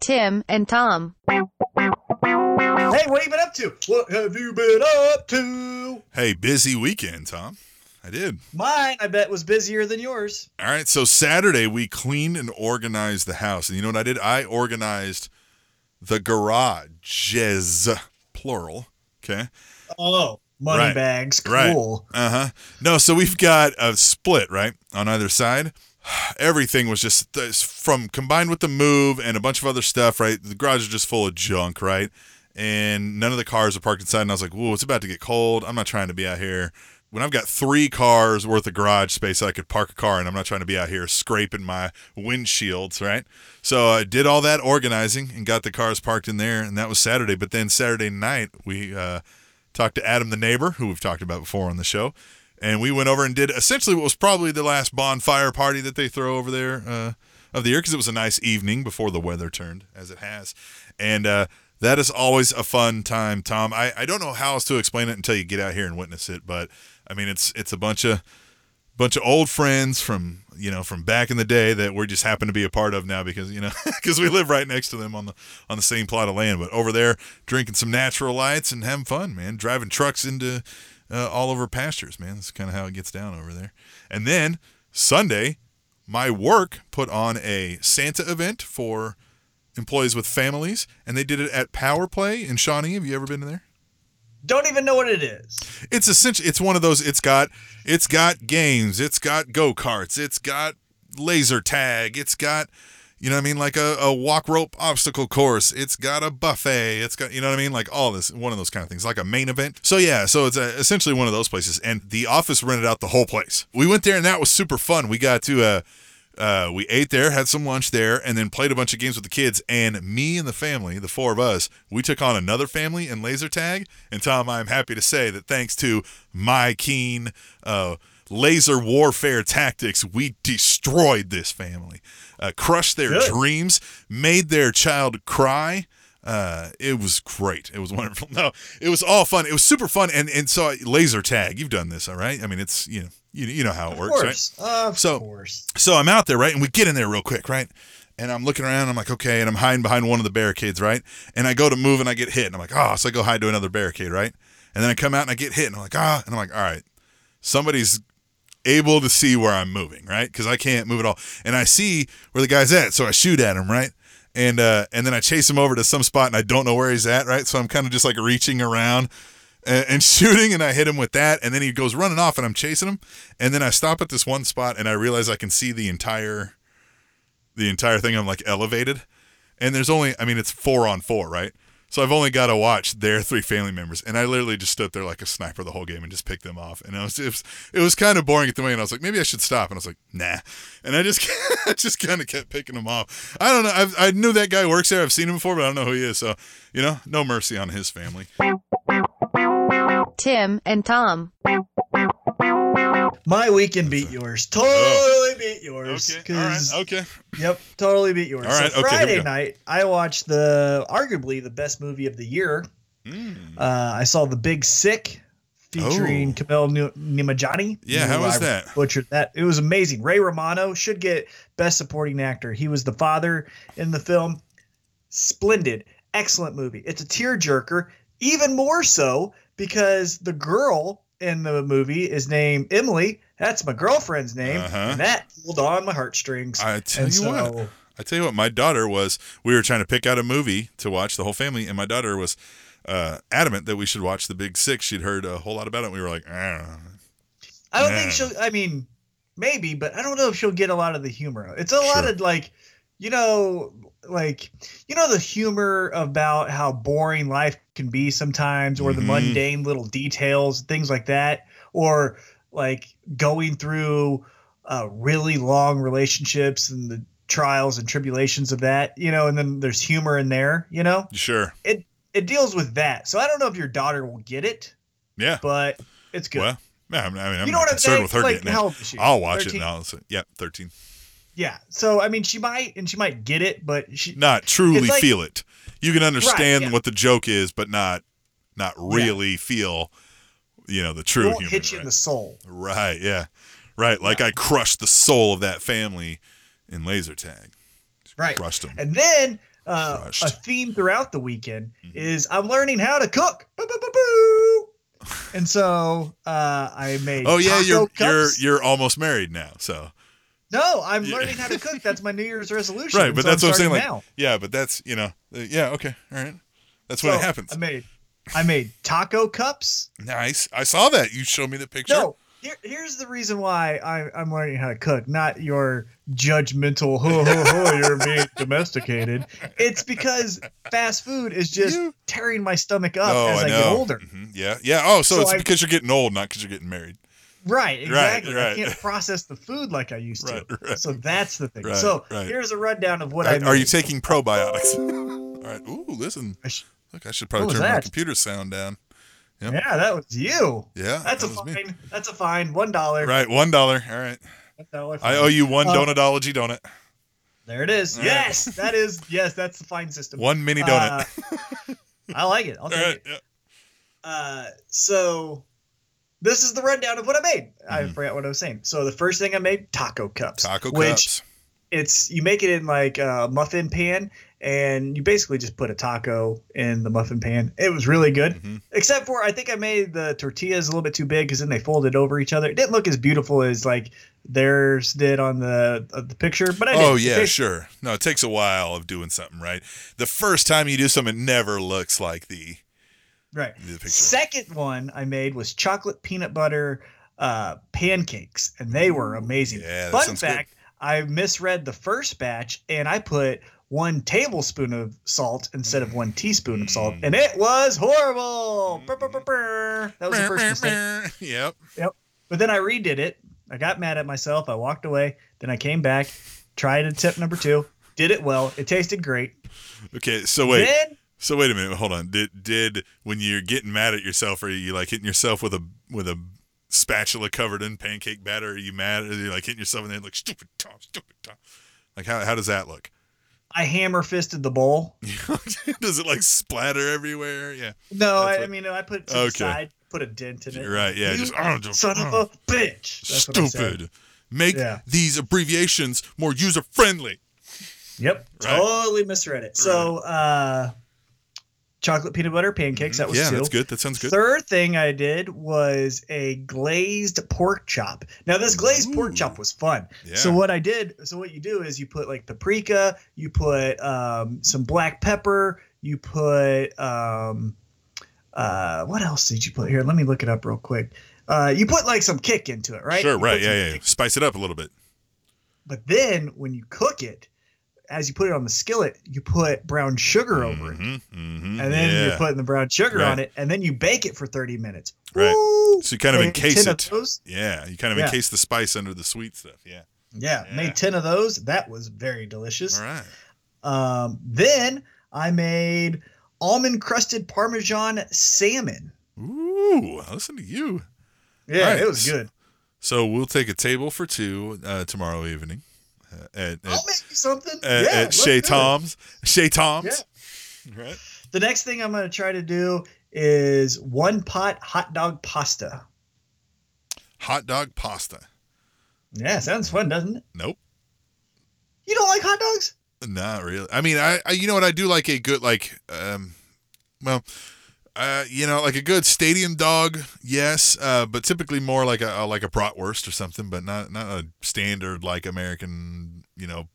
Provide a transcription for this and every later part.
Tim and Tom. Hey, what have you been up to? What have you been up to? Hey, busy weekend, Tom. I did. Mine, I bet, was busier than yours. All right. So Saturday we cleaned and organized the house, and you know what I did? I organized the garages, plural. Okay. Oh, money Right. bags. Right. Cool. Uh huh. No, so we've got a split right on either side. Everything was just this- from combined with the move and a bunch of other stuff. Right, the garage is just full of junk. Right, and none of the cars are parked inside. And I was like, "Whoa, it's about to get cold. I'm not trying to be out here." When I've got three cars worth of garage space, I could park a car, and I'm not trying to be out here scraping my windshields, right? So I did all that organizing and got the cars parked in there, and that was Saturday. But then Saturday night, we uh, talked to Adam the neighbor, who we've talked about before on the show, and we went over and did essentially what was probably the last bonfire party that they throw over there uh, of the year because it was a nice evening before the weather turned, as it has, and uh, that is always a fun time, Tom. I, I don't know how else to explain it until you get out here and witness it, but I mean it's it's a bunch of bunch of old friends from you know from back in the day that we just happen to be a part of now because you know because we live right next to them on the on the same plot of land. But over there drinking some natural lights and having fun man. Driving trucks into uh, all over pastures man. That's kind of how it gets down over there. And then sunday my work put on a santa event for employees with families and they did it at power play in shawnee. Have you ever been there? Don't even know what it is. it's essentially it's one of those it's got it's got games it's got go-karts it's got laser tag it's got you know what i mean? Like a, a walk rope obstacle course. It's got a buffet. It's got you know what i mean? Like all this one of those kind of things like a main event. So yeah so it's a, essentially one of those places. And the office rented out the whole place. We went there and that was super fun. We got to uh uh, we ate there, had some lunch there, and then played a bunch of games with the kids. And me and the family, the four of us, we took on another family in laser tag. And Tom, I'm happy to say that thanks to my keen uh, laser warfare tactics, we destroyed this family, uh, crushed their Good. dreams, made their child cry. Uh, it was great. It was wonderful. No, it was all fun. It was super fun. And and so laser tag, you've done this, all right? I mean, it's you know you, you know how it Of works, right? Of So- course. So I'm out there, right? And we get in there real quick, right? And I'm looking around. I'm like, okay. And I'm hiding behind one of the barricades, right? And I go to move and I get hit. And I'm like, oh, so I go hide to another barricade, right? And then I come out and I get hit. And I'm like, ah. And I'm like, all right, somebody's able to see where I'm moving, right? Because I can't move at all. And I see where the guy's at. So I shoot at him, right? And uh, and then I chase him over to some spot and I don't know where he's at, right? So I'm kind of just like reaching around and, and shooting and I hit him with that and then he goes running off and I'm chasing him and then I stop at this one spot and I realize I can see the entire the entire thing I'm like elevated and there's only I mean it's 4 on 4 right so I've only got to watch their three family members and I literally just stood there like a sniper the whole game and just picked them off. And it was it was, it was kind of boring at the way and I was like maybe I should stop. And I was like nah. And I just I just kind of kept picking them off. I don't know. I've, I knew that guy works there. I've seen him before but I don't know who he is. So you know no mercy on his family. Tim and Tom. My weekend beat yours. Totally beat yours. Oh. okay all right okay Yep, totally beat yours. All right, so okay, Friday night, I watched the arguably the best movie of the year. Mm. Uh, I saw The Big Sick, featuring Oh. Kamel Nimajani. Yeah, how was I that? Butchered that. It was amazing. Ray Romano should get Best Supporting Actor. He was the father in the film. Splendid, excellent movie. It's a tearjerker, even more so because the girl in the movie is named Emily. That's my girlfriend's name, Uh-huh. and that pulled on my heartstrings. I tell And you what, I tell you what, my daughter was. We were trying to pick out a movie to watch the whole family, and my daughter was uh, adamant that we should watch The Big Sick. She'd heard a whole lot about it. And we were like, ah. I don't think she'll. I mean, maybe, but I don't know if she'll get a lot of the humor. It's a lot of like, you know, like you know the humor about how boring life can be sometimes, or the Mhm. mundane little details, things like that, or like going through uh, really long relationships and the trials and tribulations of that, you know, and then there's humor in there, you know. Sure. It it deals with that. So I don't know if your daughter will get it, Yeah. but it's good. Well, yeah, I mean, I'm you know what I'm concerned saying? with her like, getting it. how old is she? I'll watch 13? it now. So, yeah, 13. Yeah. So I mean, she might, and she might get it, but she. Not truly like- feel it. You can understand yeah. what the joke is, but not not really feel, you know, the it true won't humor. hit you in the soul. Right, yeah. Right, like I crushed the soul of that family in laser tag. Right. Crushed them. And then uh, Crushed. a theme throughout the weekend Mhm. is I'm learning how to cook. Boo, boo, boo, boo. And so uh, I made. Oh yeah, you're you're you're almost married now. So No, I'm Yeah. learning how to cook. That's my New Year's resolution. right, but so that's what I'm saying. Like now. yeah, but that's you know uh, yeah okay all right. That's when So it happens. I made I made taco cups. Nice. I saw that. You showed me the picture. No, here, here's the reason why I, I'm learning how to cook, not your judgmental, ho, ho, ho, you're being domesticated. It's because fast food is just You- tearing my stomach up oh, as I, I, get older. Mhm. Yeah, yeah. Oh, so, So it's I- because you're getting old, not because you're getting married. Right, exactly. right. I can't process the food like I used to. Right, right. So that's the thing. Right, so right. here's a rundown of what Are, I are you taking probiotics? All right. Ooh, listen. I sh- Look, I should probably turn my computer sound down. Yep. Yeah, that was you. Yeah, That's a that me. fine. That's a fine. One dollar. Right, one dollar. All right. One dollar I owe you one Uh, donutology donut. There it is. All right. Yes, that is. Yes, that's the fine system. One mini donut. Uh, I like it. I'll take right. it. Yeah. Uh, so this is the rundown of what I made. I Mhm. forgot what I was saying. So the first thing I made taco cups. Taco which cups. it's you make it in like a muffin pan and you basically just put a taco in the muffin pan. It was really good. Mhm. Except for I think I made the tortillas a little bit too big because then they folded over each other. It didn't look as beautiful as like theirs did on the uh, the picture, but I. Oh It yeah, tastes- sure. No, it takes a while of doing something right. The first time you do something, it never looks like the Right. Second one I made was chocolate peanut butter uh, pancakes, and they were amazing. Yeah, that Fun sounds good. fact: I misread the first batch, and I put one tablespoon of salt instead of one teaspoon of salt, and it was horrible. Brr, brr, brr. That was the first mistake. yep. Yep. But then I redid it. I got mad at myself. I walked away. Then I came back, tried a tip number two, did it well. It tasted great. Okay, so wait. Then So wait a minute. Hold on. Did did when you're getting mad at yourself, are you like hitting yourself with a with a spatula covered in pancake batter? Are you mad? Are you like hitting yourself in the head like stupid Tom, stupid Tom? Like how how does that look? I hammer fisted the bowl. does it like splatter everywhere? Yeah. No, I, what- I mean I put it to Okay. the side, put a dent in it. Right. Yeah. You just, oh, just son of oh, a bitch. That's what I said. stupid. Make Yeah. these abbreviations more user friendly. Yep. Right. Totally misread it. So uh chocolate peanut butter pancakes, that was yeah, two. that's good. That sounds good. Third thing I did was a glazed pork chop. Now this glazed pork chop was fun. Yeah. So what I did, so what you do is you put like paprika, you put um, some black pepper, you put um, uh, what else did you put here? Let me look it up real quick. Uh, you put like some kick into it, right? Sure. You Right. Yeah. Yeah. yeah. kick. Spice it up a little bit. But then when you cook it, as you put it on the skillet, you put brown sugar over it. Mhm, mhm, And then yeah. you're putting the brown sugar Right. on it, and then you bake it for 30 minutes. Right. Woo! So you kind of Made encase 10 of it. Yeah, you kind of Yeah. encase the spice under the sweet stuff. Yeah. Yeah, Yeah. made 10 of those. That was very delicious. All right. Um, then I made almond crusted Parmesan salmon. Ooh, listen to you. Yeah, right. it was good. So we'll take a table for two uh, tomorrow evening at at, I'll make you something. at, yeah, at Chez. Tom's. Chez Tom's. Right. The next thing I'm going to try to do is one pot hot dog pasta. Hot dog pasta. Yeah, sounds fun, doesn't it? Nope. You don't like hot dogs? Not really. I mean, I, I you know what I do like a good like um, well, uh, you know, like a good stadium dog, yes, uh, but typically more like a, like a bratwurst or something, but not not a standard like American, you know,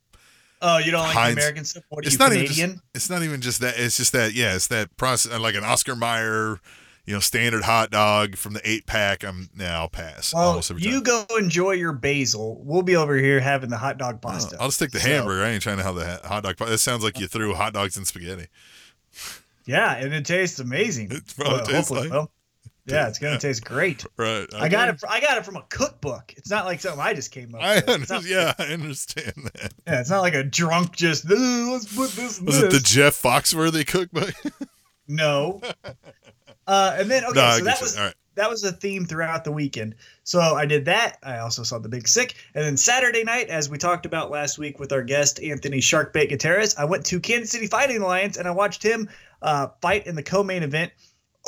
Oh, you don't like Heinz- American stuff? What are it's you, not even just, it's not even just that it's just that yeah it's that process uh, like an oscar mayer you know standard hot dog from the eight pack i'm now i'll pass Well, almost every you time go enjoy your basil. We'll be over here having the hot dog Oh, pasta. i'll just take the So- hamburger i ain't trying to have the hot dog that sounds like you threw hot dogs in spaghetti Yeah, and it tastes amazing. It probably Well, tastes hopefully like- it will. Yeah, it's gonna taste great. right I got it. I got it from a cookbook. It's not like something I just came up i with. Not, yeah i understand that yeah, it's not like a drunk just "Ooh, let's put this. in was it the jeff foxworthy cookbook no? Uh, and then okay, no so that was right that was a theme throughout the weekend. So I did that. I also saw The Big Sick, and then Saturday night, as we talked about last week with our guest Anthony Sharkbait Gutierrez, I went to Kansas City Fighting Alliance and I watched him uh, fight in the co-main event.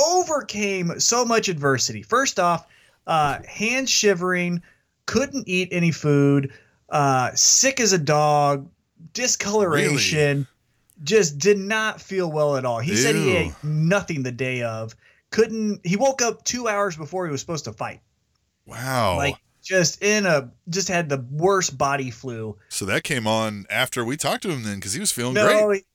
Overcame so much adversity. First off, uh, hands shivering, couldn't eat any food, uh, sick as a dog, discoloration. Just did not feel well at all. He said he ate nothing the day of. Couldn't. He woke up two hours before he was supposed to fight. Wow. Like just in a just had the worst body flu. so that came on after we talked to him then because he was feeling No, great.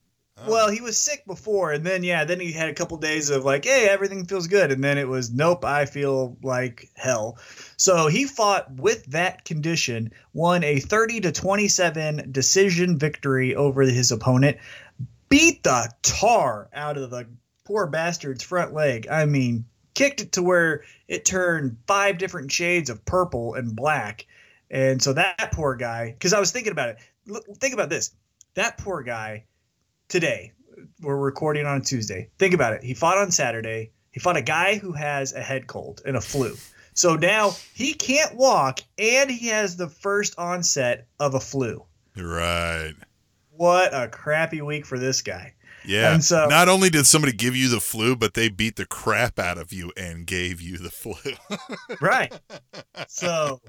Oh. well, he was sick before, and then yeah, then he had a couple days of like, hey, everything feels good, and then it was nope, I feel like hell. So he fought with that condition, won a thirty to twenty-seven decision victory over his opponent, beat the tar out of the poor bastard's front leg. I mean, kicked it to where it turned five different shades of purple and black. And so that poor guy, because I was thinking about it. Look, think about this. That poor guy today, we're recording on a Tuesday. Think about it. He fought on Saturday. He fought a guy who has a head cold and a flu. So now he can't walk and he has the first onset of a flu. Right. What a crappy week for this guy. Yeah. And so- Not only did somebody give you the flu, but they beat the crap out of you and gave you the flu. Right. So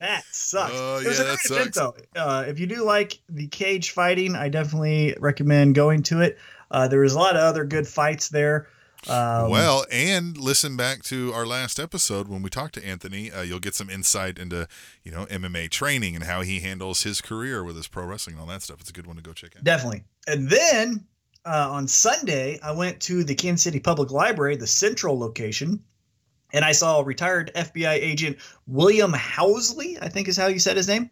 that sucks. Oh, it was yeah, a great event, though. Uh, if you do like the cage fighting, I definitely recommend going to it. Uh, there was a lot of other good fights there. Um, well, and listen back to our last episode when we talked to Anthony. Uh, you'll get some insight into, you know, MMA training and how he handles his career with his pro wrestling and all that stuff. It's a good one to go check out. Definitely. And then uh, on Sunday, I went to the Kansas City Public Library, the central location, and I saw retired FBI agent William Ouseley, I think is how you said his name.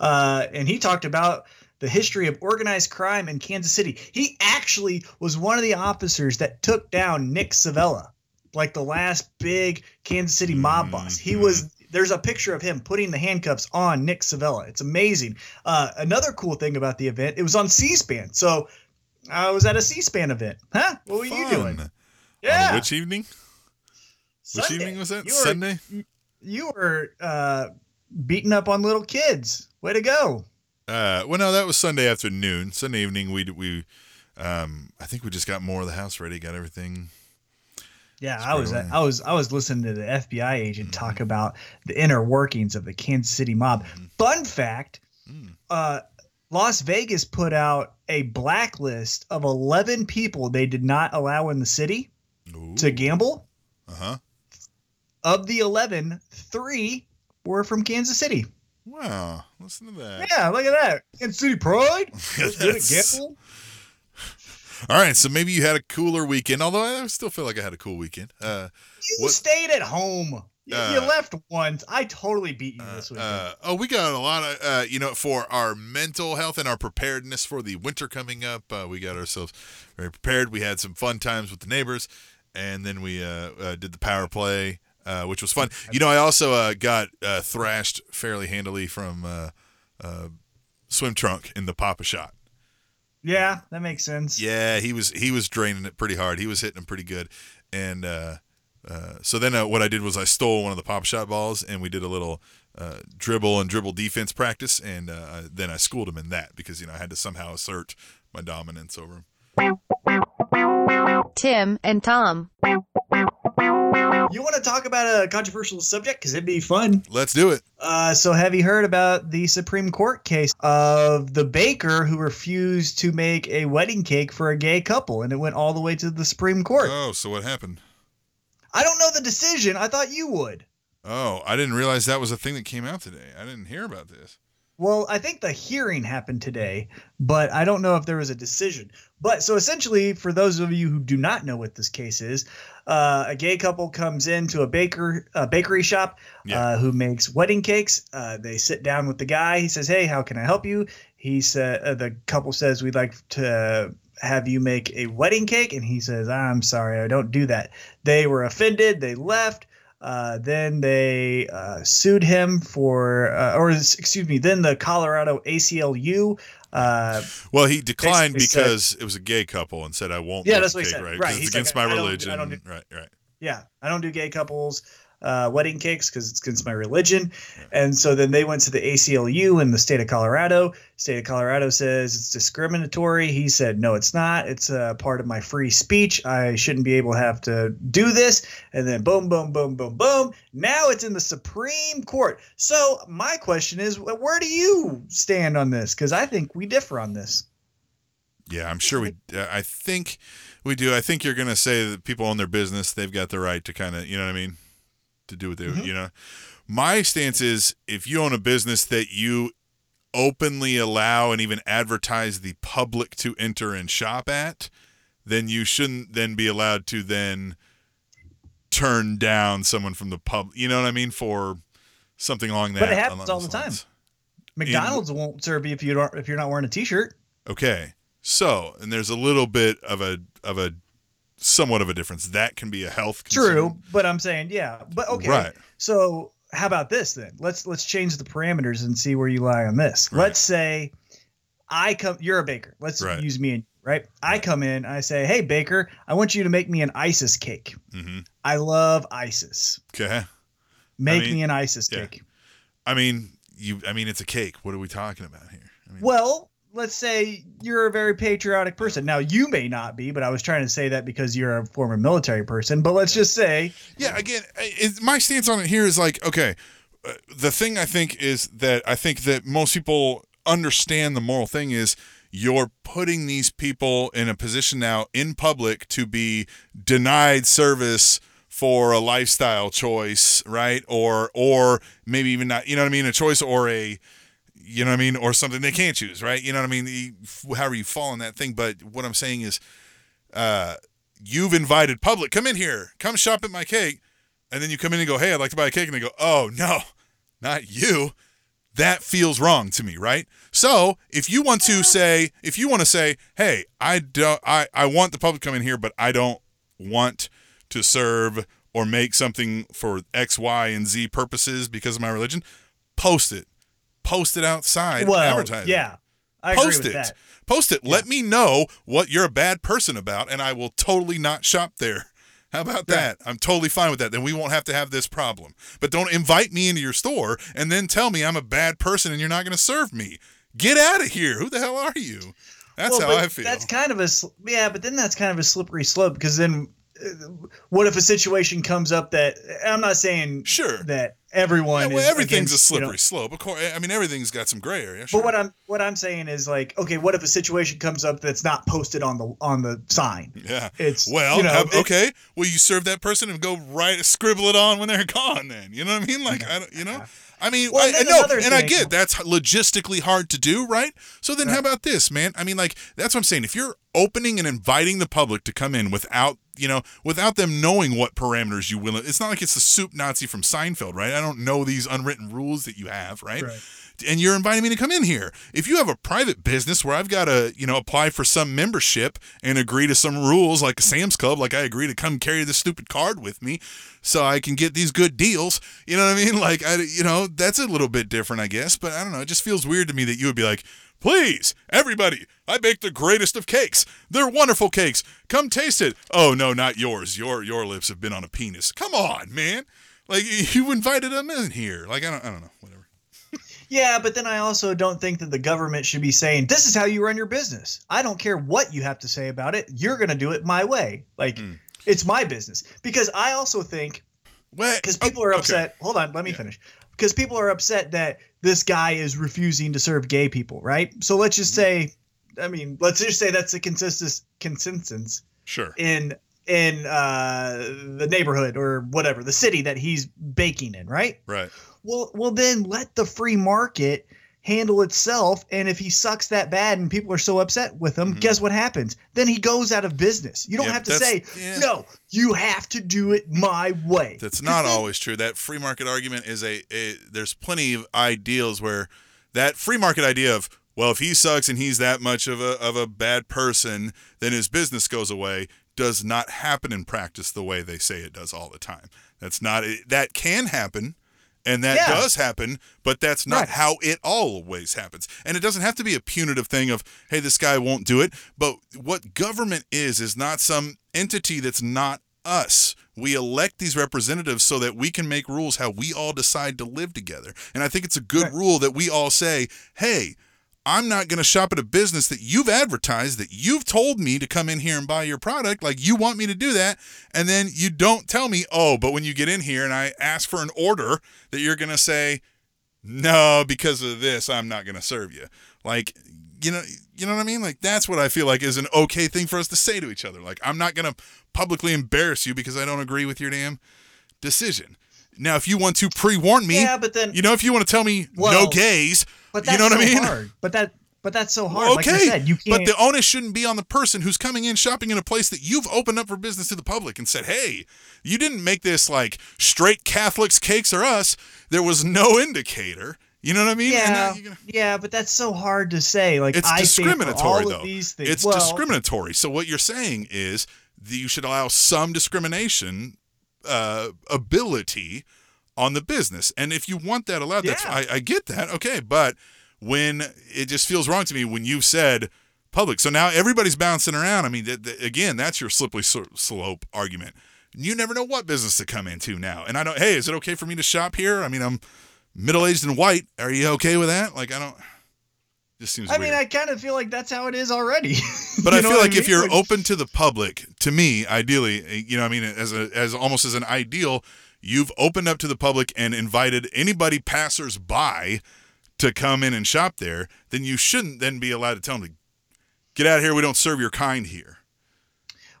Uh, and he talked about the history of organized crime in Kansas City. He actually was one of the officers that took down Nick Civella, like the last big Kansas City mob boss. He Mhm. was. There's a picture of him putting the handcuffs on Nick Civella. It's amazing. Uh, another cool thing about the event, it was on C-SPAN. So I was at a C-SPAN event. Huh? What were you doing? Yeah. Which evening? Which evening was that? You were, Sunday? You were uh, beating up on little kids. Way to go. Uh, well, no, that was Sunday afternoon. Sunday evening, we we, um, I think we just got more of the house ready, got everything. Yeah, I was pretty I was I was listening to the FBI agent talk about the inner workings of the Kansas City mob. Mhm. Fun fact, Mm. uh, Las Vegas put out a blacklist of 11 people they did not allow in the city to gamble. Uh huh. Of the 11, 3 were from Kansas City. Wow, listen to that. Yeah, look at that. Kansas City pride. Good at gamble. All right, so maybe you had a cooler weekend, although I still feel like I had a cool weekend. Uh, You What- stayed at home. You, you Uh, left once. I totally beat you uh, this weekend. uh, oh, we got a lot of, uh, you know, for our mental health and our preparedness for the winter coming up. Uh, we got ourselves very prepared. We had some fun times with the neighbors, and then we uh, uh, did the power play, uh, which was fun. You know, I also uh, got uh, thrashed fairly handily from uh, uh, Swim Trunk in the Pop-A-Shot. yeah, that makes sense. Yeah, he was he was draining it pretty hard. He was hitting him pretty good, and uh, so then uh, what I did was I stole one of the pop shot balls, and we did a little uh, dribble and dribble defense practice, and uh, then I schooled him in that because you know I had to somehow assert my dominance over him. Tim and Tom. You want to talk about a controversial subject? Because it'd be fun. Let's do it. Uh, so, have you heard about the Supreme Court case of the baker who refused to make a wedding cake for a gay couple, and it went all the way to the Supreme Court? Oh, so what happened? I don't know the decision. I thought you would. Oh, I didn't realize that was a thing that came out today. I didn't hear about this. Well, I think the hearing happened today, but I don't know if there was a decision. But so essentially, for those of you who do not know what this case is, uh, a gay couple comes into a baker a bakery shop Yeah. uh, who makes wedding cakes. Uh, they sit down with the guy. He says, "Hey, how can I help you?" He said, uh, "The couple says we'd like to have you make a wedding cake," and he says, "I'm sorry, I don't do that." They were offended. They left. Uh, then they uh, sued him for, uh, or excuse me, then the Colorado ACLU. Uh, Well, he declined Basically said- because it was a gay couple and said, "I won't." Yeah, that's what he cake, said. Right, Right, it's against like, my I don't religion. I don't do- right, right. yeah, I don't do gay couples. Uh, wedding cakes because it's against my religion. And so then they went to the ACLU in the state of Colorado. State of Colorado says it's discriminatory. He said, no, it's not. It's a part of my free speech. I shouldn't be able to have to do this. And then boom, boom, boom, boom, boom. Now it's in the Supreme Court. So my question is, where do you stand on this? Because I think we differ on this. Yeah, I'm sure we. uh, I think we do. I think you're going to say that people own their business. They've got the right to kind of, you know what I mean, to do what they, Mhm. you know. My stance is if you own a business that you openly allow and even advertise the public to enter and shop at, then you shouldn't then be allowed to then turn down someone from the pub. You know what I mean for something along that. But it happens all the time. lines. McDonald's won't serve you if you don't if you're not wearing a t-shirt. Okay. So, and there's a little bit of a of a somewhat of a difference. That can be a health concern. True, but I'm saying yeah. But okay. Right. So how about this then? Let's let's change the parameters and see where you lie on this. Right. Let's say I come you're a baker. Let's Right. use me and right? I come in, I say, "Hey baker, I want you to make me an ISIS cake. hmm I love ISIS. Okay. Make mean, me an ISIS yeah. cake." I mean, you. I mean, it's a cake. What are we talking about here? I mean, Well, let's say you're a very patriotic person. Now, you may not be, but I was trying to say that because you're a former military person. But let's just say, yeah. Again, my stance on it here is like, okay, uh, the thing I think is that I think that most people understand the moral thing is you're putting these people in a position now in public to be denied service for a lifestyle choice, right? Or or maybe even not, you know what I mean, a choice or a you know what I mean, or something they can't choose, right? You know what I mean? However you fall in that thing, but what I'm saying is uh you've invited public, come in here, come shop at my cake, and then you come in and go, "Hey, I'd like to buy a cake." And they go, "Oh, no. Not you." That feels wrong to me, right? So, if you want to say, if you want to say, "Hey, I don't I I want the public to come in here, but I don't want to serve or make something for X, Y, and Z purposes because of my religion," post it. Post it outside. well, advertise yeah, I Post agree with it. that. Post it. Let me know what you're a bad person about, and I will totally not shop there. How about that? I'm totally fine with that. Then we won't have to have this problem. But don't invite me into your store and then tell me I'm a bad person and you're not going to serve me. Get out of here. Who the hell are you? That's Well, how I feel. That's kind of a yeah, but then that's kind of a slippery slope because then what if a situation comes up that I'm not saying Sure. that everyone Yeah, well, everything's against, a you know, slippery slope. Of course, I mean everything's got some gray area. Sure. But what I'm what I'm saying is like, okay, what if a situation comes up that's not posted on the on the sign? yeah. It's Well, you know, have- okay. Will you serve that person and go right scribble it on when they're gone? Then you know what I mean? Like I don't, you know. I mean, Well, I, no, and I get that's logistically hard to do, right? So then, how about this, man? I mean, like that's what I'm saying. If you're opening and inviting the public to come in without, you know, without them knowing what parameters you will, it's not like it's the soup Nazi from Seinfeld, right? I don't know these unwritten rules that you have, right? Right. and you're inviting me to come in here. If you have a private business where I've got to, you know, apply for some membership and agree to some rules like Sam's Club, like I agree to come carry this stupid card with me so I can get these good deals, you know what I mean? Like I you know, that's a little bit different, I guess, but I don't know, it just feels weird to me that you would be like, "Please, everybody, I bake the greatest of cakes. They're wonderful cakes. Come taste it." Oh, no, not yours. Your your lips have been on a penis. Come on, man. Like you invited them in here. Like I don't I don't know, whatever. Yeah, but then I also don't think that the government should be saying this is how you run your business. I don't care what you have to say about it. You're going to do it my way. Like Mm. it's my business. Because I also think What? because people are okay. upset. Hold on, let me Yeah. finish. Because people are upset that this guy is refusing to serve gay people, right? So let's just Mm-hmm. say, I mean, let's just say that's the consensus consensus Sure. in in uh, the neighborhood or whatever, the city that he's baking in, right? Right. Well, well, then let the free market handle itself. And if he sucks that bad and people are so upset with him, Mhm. guess what happens? Then he goes out of business. You don't Yep, have to say, yeah. no, you have to do it my way. That's not always true. That free market argument is a, a there's plenty of ideals where that free market idea of well, if he sucks and he's that much of a of a bad person, then his business goes away does not happen in practice the way they say it does all the time. That's not it, that can happen and that Yeah. does happen, but that's not Right. how it always happens. And it doesn't have to be a punitive thing of, hey, this guy won't do it. But what government is, is not some entity that's not us. We elect these representatives so that we can make rules how we all decide to live together. And I think it's a good Right. rule that we all say, hey, I'm not going to shop at a business that you've advertised, that you've told me to come in here and buy your product. Like you want me to do that. And then you don't tell me, oh, but when you get in here and I ask for an order, that you're going to say, no, because of this, I'm not going to serve you. Like, you know, you know what I mean? Like that's what I feel like is an okay thing for us to say to each other. Like I'm not going to publicly embarrass you because I don't agree with your damn decision. Now, if you want to pre-warn me, Yeah, but then you know, if you want to tell me no gays, but you know what I mean? hard. But that but that's so hard. Well, Like I okay, said, you can't but the onus shouldn't be on the person who's coming in shopping in a place that you've opened up for business to the public and said, "Hey, you didn't make this like straight Catholics cakes or us. There was no indicator." You know what I mean? Yeah, gonna- yeah, but that's so hard to say. Like it's I think discriminatory all though. Of these things, It's well, discriminatory. So what you're saying is that you should allow some discrimination uh, ability on the business, and if you want that allowed, that's Yeah. I, I get that. Okay, but when it just feels wrong to me when you've said public, so now everybody's bouncing around. I mean, th- th- again, that's your slippery slope argument. You never know what business to come into now, and I don't. Hey, is it okay for me to shop here? I mean, I'm middle aged and white. Are you okay with that? Like, I don't. Just seems. I weird. mean, I kind of feel like that's how it is already. But I feel like if mean? you're open to the public, to me, ideally, eh, you know, I mean, as a as almost as an ideal, you've opened up to the public and invited anybody passers by to come in and shop there, then you shouldn't then be allowed to tell them to get out of here. We don't serve your kind here.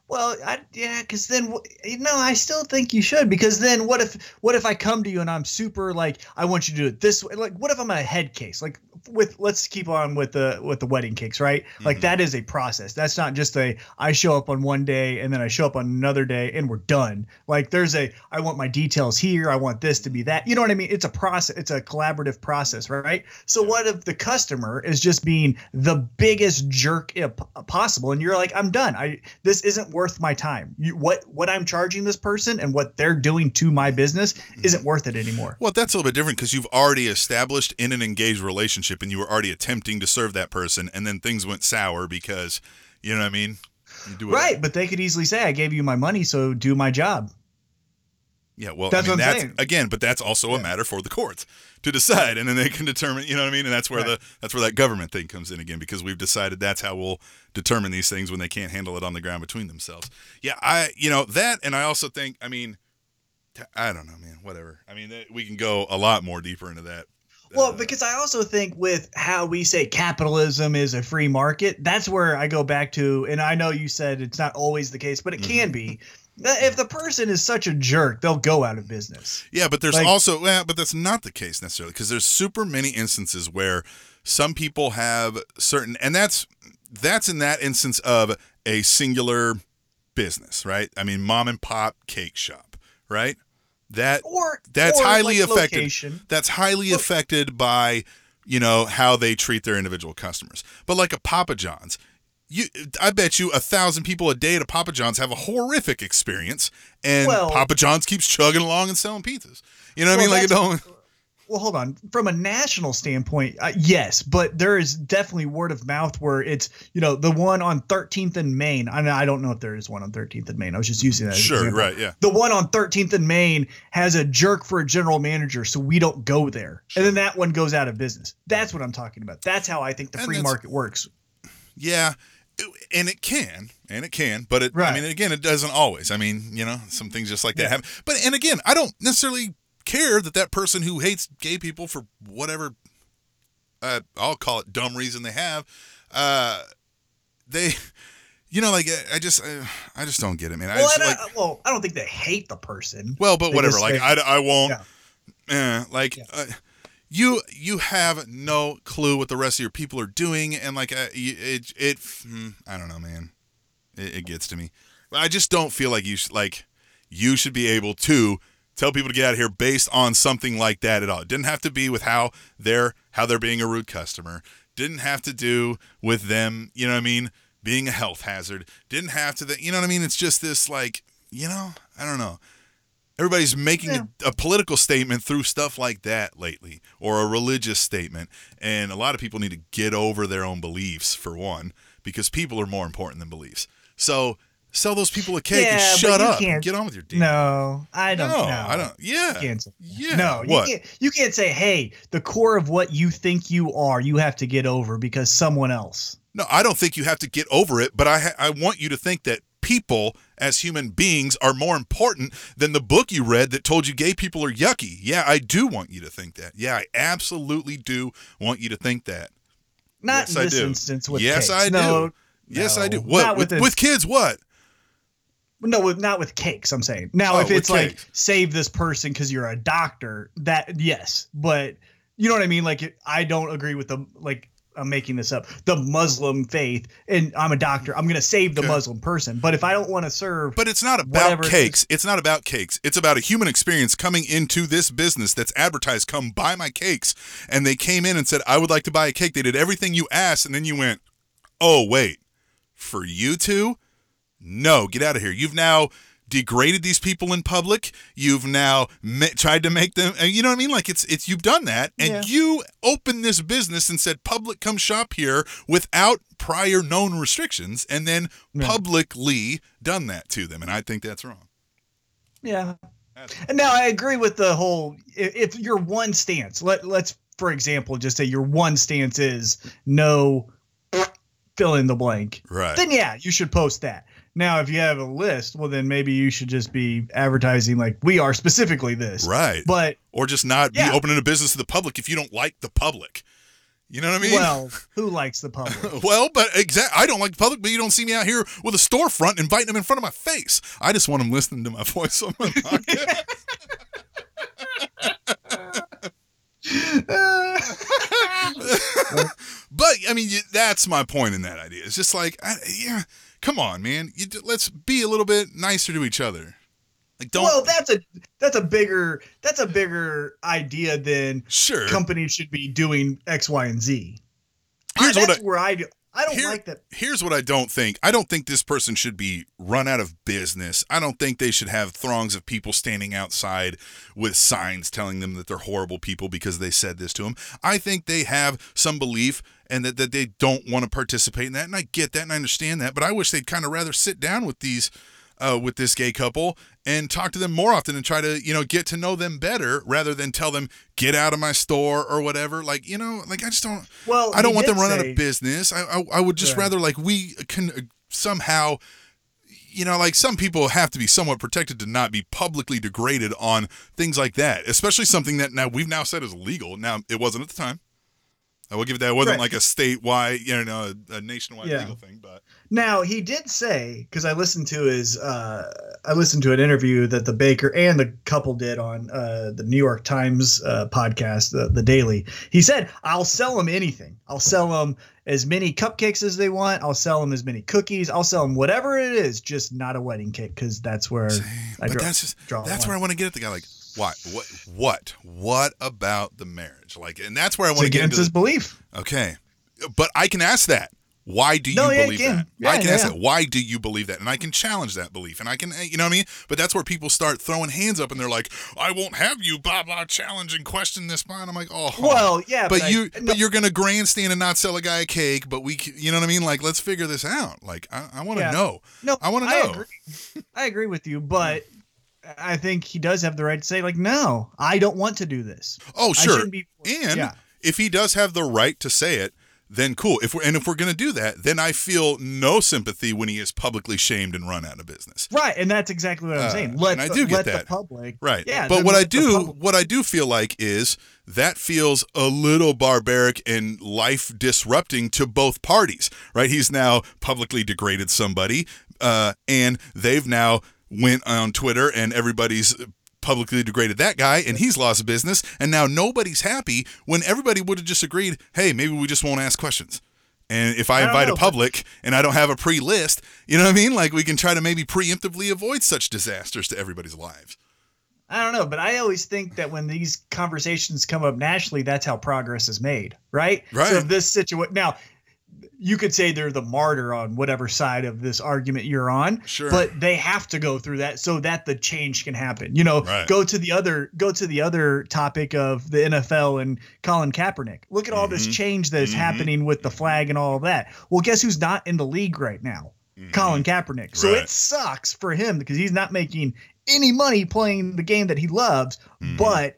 Well, I, yeah, because then you know I still think you should because then what if what if I come to you and I'm super like I want you to do it this way like what if I'm a head case? Like with let's keep on with the with the wedding cakes right? Like Mhm. that is a process. That's not just a I show up on one day and then I show up on another day and we're done. Like there's a I want my details here I want this to be that you know what I mean? It's a process it's a collaborative process right? So what if the customer is just being the biggest jerk possible and you're like I'm done. I this isn't worth my time. You, what what I'm charging this person and what they're doing to my business mm-hmm. isn't worth it anymore. Well, that's a little bit different because you've already established in an engaged relationship and you were already attempting to serve that person, and then things went sour because, you know what I mean? You do Right, but they could easily say I gave you my money, so do my job. Yeah, well, That's I mean, what I'm that's again, but that's also a matter for the courts to decide, and then they can determine. You know what I mean? And that's where Right. the that's where that government thing comes in again because we've decided that's how we'll determine these things when they can't handle it on the ground between themselves. Yeah, I you know that, and I also think, I mean, I don't know, man. Whatever. I mean, we can go a lot more deeper into that. Well, Uh, because I also think with how we say capitalism is a free market, that's where I go back to, and I know you said it's not always the case, but it can be. If the person is such a jerk, they'll go out of business. Yeah, but there's Like- also well, but that's not the case necessarily because there's super many instances where some people have certain and that's that's in that instance of a singular business, right? I mean, mom and pop cake shop, right? That Or that's or, highly like, affected. location. That's highly Look- affected by you know how they treat their individual customers. But like a Papa John's, you I bet you a thousand people a day at a Papa John's have a horrific experience, and Well- Papa John's keeps chugging along and selling pizzas. You know what I mean? Like it don't. Well, hold on. From a national standpoint, uh, yes, but there is definitely word of mouth where it's you know the one on 13th and Main. I, I don't know if there is one on 13th and Main. I was just using that. Sure, example. right, yeah. The one on 13th and Main has a jerk for a general manager, so we don't go there, and then that one goes out of business. That's what I'm talking about. That's how I think the And free market works. Yeah, and it can, and it can, but it. I mean, again, it doesn't always. I mean, you know, some things just like that happen. But and again, I don't necessarily care that that person who hates gay people for whatever, uh, I'll call it dumb reason they have, uh, they, you know, like I just, I, I just don't get it, man. I Well, just, I like, don't, well, I don't think they hate the person. well, but they whatever. Like I, I won't. Yeah. Eh, like uh, you you have no clue what the rest of your people are doing, and like uh, you- it it hmm, I don't know, man. It, it gets to me. I just don't feel like you should like you should be able to tell people to get out of here based on something like that at all. It didn't have to be with how they're how they're being a rude customer. Didn't have to do with them, you know what I mean, being a health hazard. Didn't have to, that, you know what I mean. It's just this like, you know, I don't know. Everybody's making Yeah. a, a political statement through stuff like that lately, or a religious statement. And a lot of people need to get over their own beliefs, for one, because people are more important than beliefs. So Sell those people a cake Yeah, and shut up. and Get on with your day. No, I don't. no, know. I don't. Yeah. You can't say. Yeah. No, you What? can't. You can't say, "Hey, the core of what you think you are, you have to get over because someone else." No, I don't think you have to get over it, but I ha- I want you to think that people as human beings are more important than the book you read that told you gay people are yucky. Yeah, I do want you to think that. Yeah, I absolutely do want you to think that. Not Yes, in I this do. instance with Yes, cakes. I do. No, Yes, I do. What with, with with, kids? What? No, with, not with cakes. I'm saying now, Oh, if it's like cakes. save this person because you're a doctor, that yes, but you know what I mean. Like I don't agree with the like. I'm making this up. The Muslim faith, and I'm a doctor. I'm gonna save the Okay. Muslim person. But if I don't want to serve, But it's not about cakes. It's not about cakes. It's about a human experience coming into this business that's advertised, come buy my cakes. And they came in and said, I would like to buy a cake. They did everything you asked. And then you went, oh, wait, for you two? No, get out of here. You've now degraded these people in public. You've now ma- tried to make them, uh, you know what I mean? Like it's, it's, you've done that. And Yeah. you opened this business and said, public, come shop here without prior known restrictions. And then publicly done that to them. And I think that's wrong. yeah. That's- And now I agree with the whole. If, if your one stance, let let's for example just say your one stance is no, fill in the blank. Right. then yeah, you should post that. Now, if you have a list, well, then maybe you should just be advertising like we are specifically this. Right. But or just not Yeah. be opening a business to the public if you don't like the public. You know what I mean? well, who likes the public? Well, but exact. I don't like the public, but you don't see me out here with a storefront inviting them in front of my face. I just want them listening to my voice on my podcast. but I mean, that's my point in that idea. It's just like, I, yeah, come on, man. You, d- let's be a little bit nicer to each other. Like, don't. well, that's a that's a bigger that's a bigger idea than sure. companies should be doing X, Y, and Z. Here's I, what that's I- where I do. I don't Here- like that. Here's what I don't think. I don't think this person should be run out of business. I don't think they should have throngs of people standing outside with signs telling them that they're horrible people because they said this to them. I think they have some belief and that, that they don't want to participate in that. And I get that and I understand that. But I wish they'd kind of rather sit down with these uh, with this gay couple and talk to them more often and try to you know get to know them better rather than tell them get out of my store or whatever like you know like i just don't Well, I don't want them run out of business. I, I I would just rather like we can uh, somehow, you know, like some people have to be somewhat protected to not be publicly degraded on things like that, especially something that now we've now said is legal Now it wasn't at the time. I will give it that. It wasn't Right. like a statewide, you know, a, a nationwide Yeah. legal thing, but Now he did say because I listened to his uh, I listened to an interview that the baker and the couple did on uh, the New York Times uh, podcast, the, the Daily. He said, "I'll sell them anything. I'll sell them as many cupcakes as they want. I'll sell them as many cookies. I'll sell them whatever it is, just not a wedding cake because that's where I draw, that's just draw that's where I want to get at the guy. Like, what, what, what, what about the marriage? Like, and that's where I want to get into. his The, belief. Okay. But I can ask that. Why do you No, yeah, believe you that? Yeah, I can ask that. Why do you believe that? And I can challenge that belief. And I can, you know what I mean? But that's where people start throwing hands up and they're like, I won't have you, blah, blah, challenge and question this. Blah. And I'm like, oh, Well, yeah, but, I- you, no, but you're going to grandstand and not sell a guy a cake. But we, you know what I mean? Like, let's figure this out. Like, I, I want to Yeah. know. no, I wanna I know. agree. I agree with you, but I think he does have the right to say, like, no, I don't want to do this. Oh, sure. be. And yeah. if he does have the right to say it, then cool. If we're and if we're gonna do that, then I feel no sympathy when he is publicly shamed and run out of business. Right, and that's exactly what I'm Uh, saying. Let and I do get let that. the public, Right. Yeah, But what I do what I do feel like is that feels a little barbaric and life disrupting to both parties. Right? He's now publicly degraded somebody, uh, and they've now went on Twitter and everybody's publicly degraded that guy and he's lost business and now nobody's happy when everybody would have just agreed hey maybe we just won't ask questions and if i, I invite know, a public and i don't have a pre-list you know what i mean like we can try to maybe preemptively avoid such disasters to everybody's lives I don't know, but I always think that when these conversations come up nationally, that's how progress is made, right? Right. So this situation now, you could say they're the martyr on whatever side of this argument you're on, Sure. but they have to go through that so that the change can happen. You know, Right. go to the other go to the other topic of the NFL and Colin Kaepernick. Look at all this Mhm. change that is Mhm. happening with the flag and all of that. Well, guess who's not in the league right now? Mhm. Colin Kaepernick. So Right. it sucks for him because he's not making any money playing the game that he loves. Mhm. But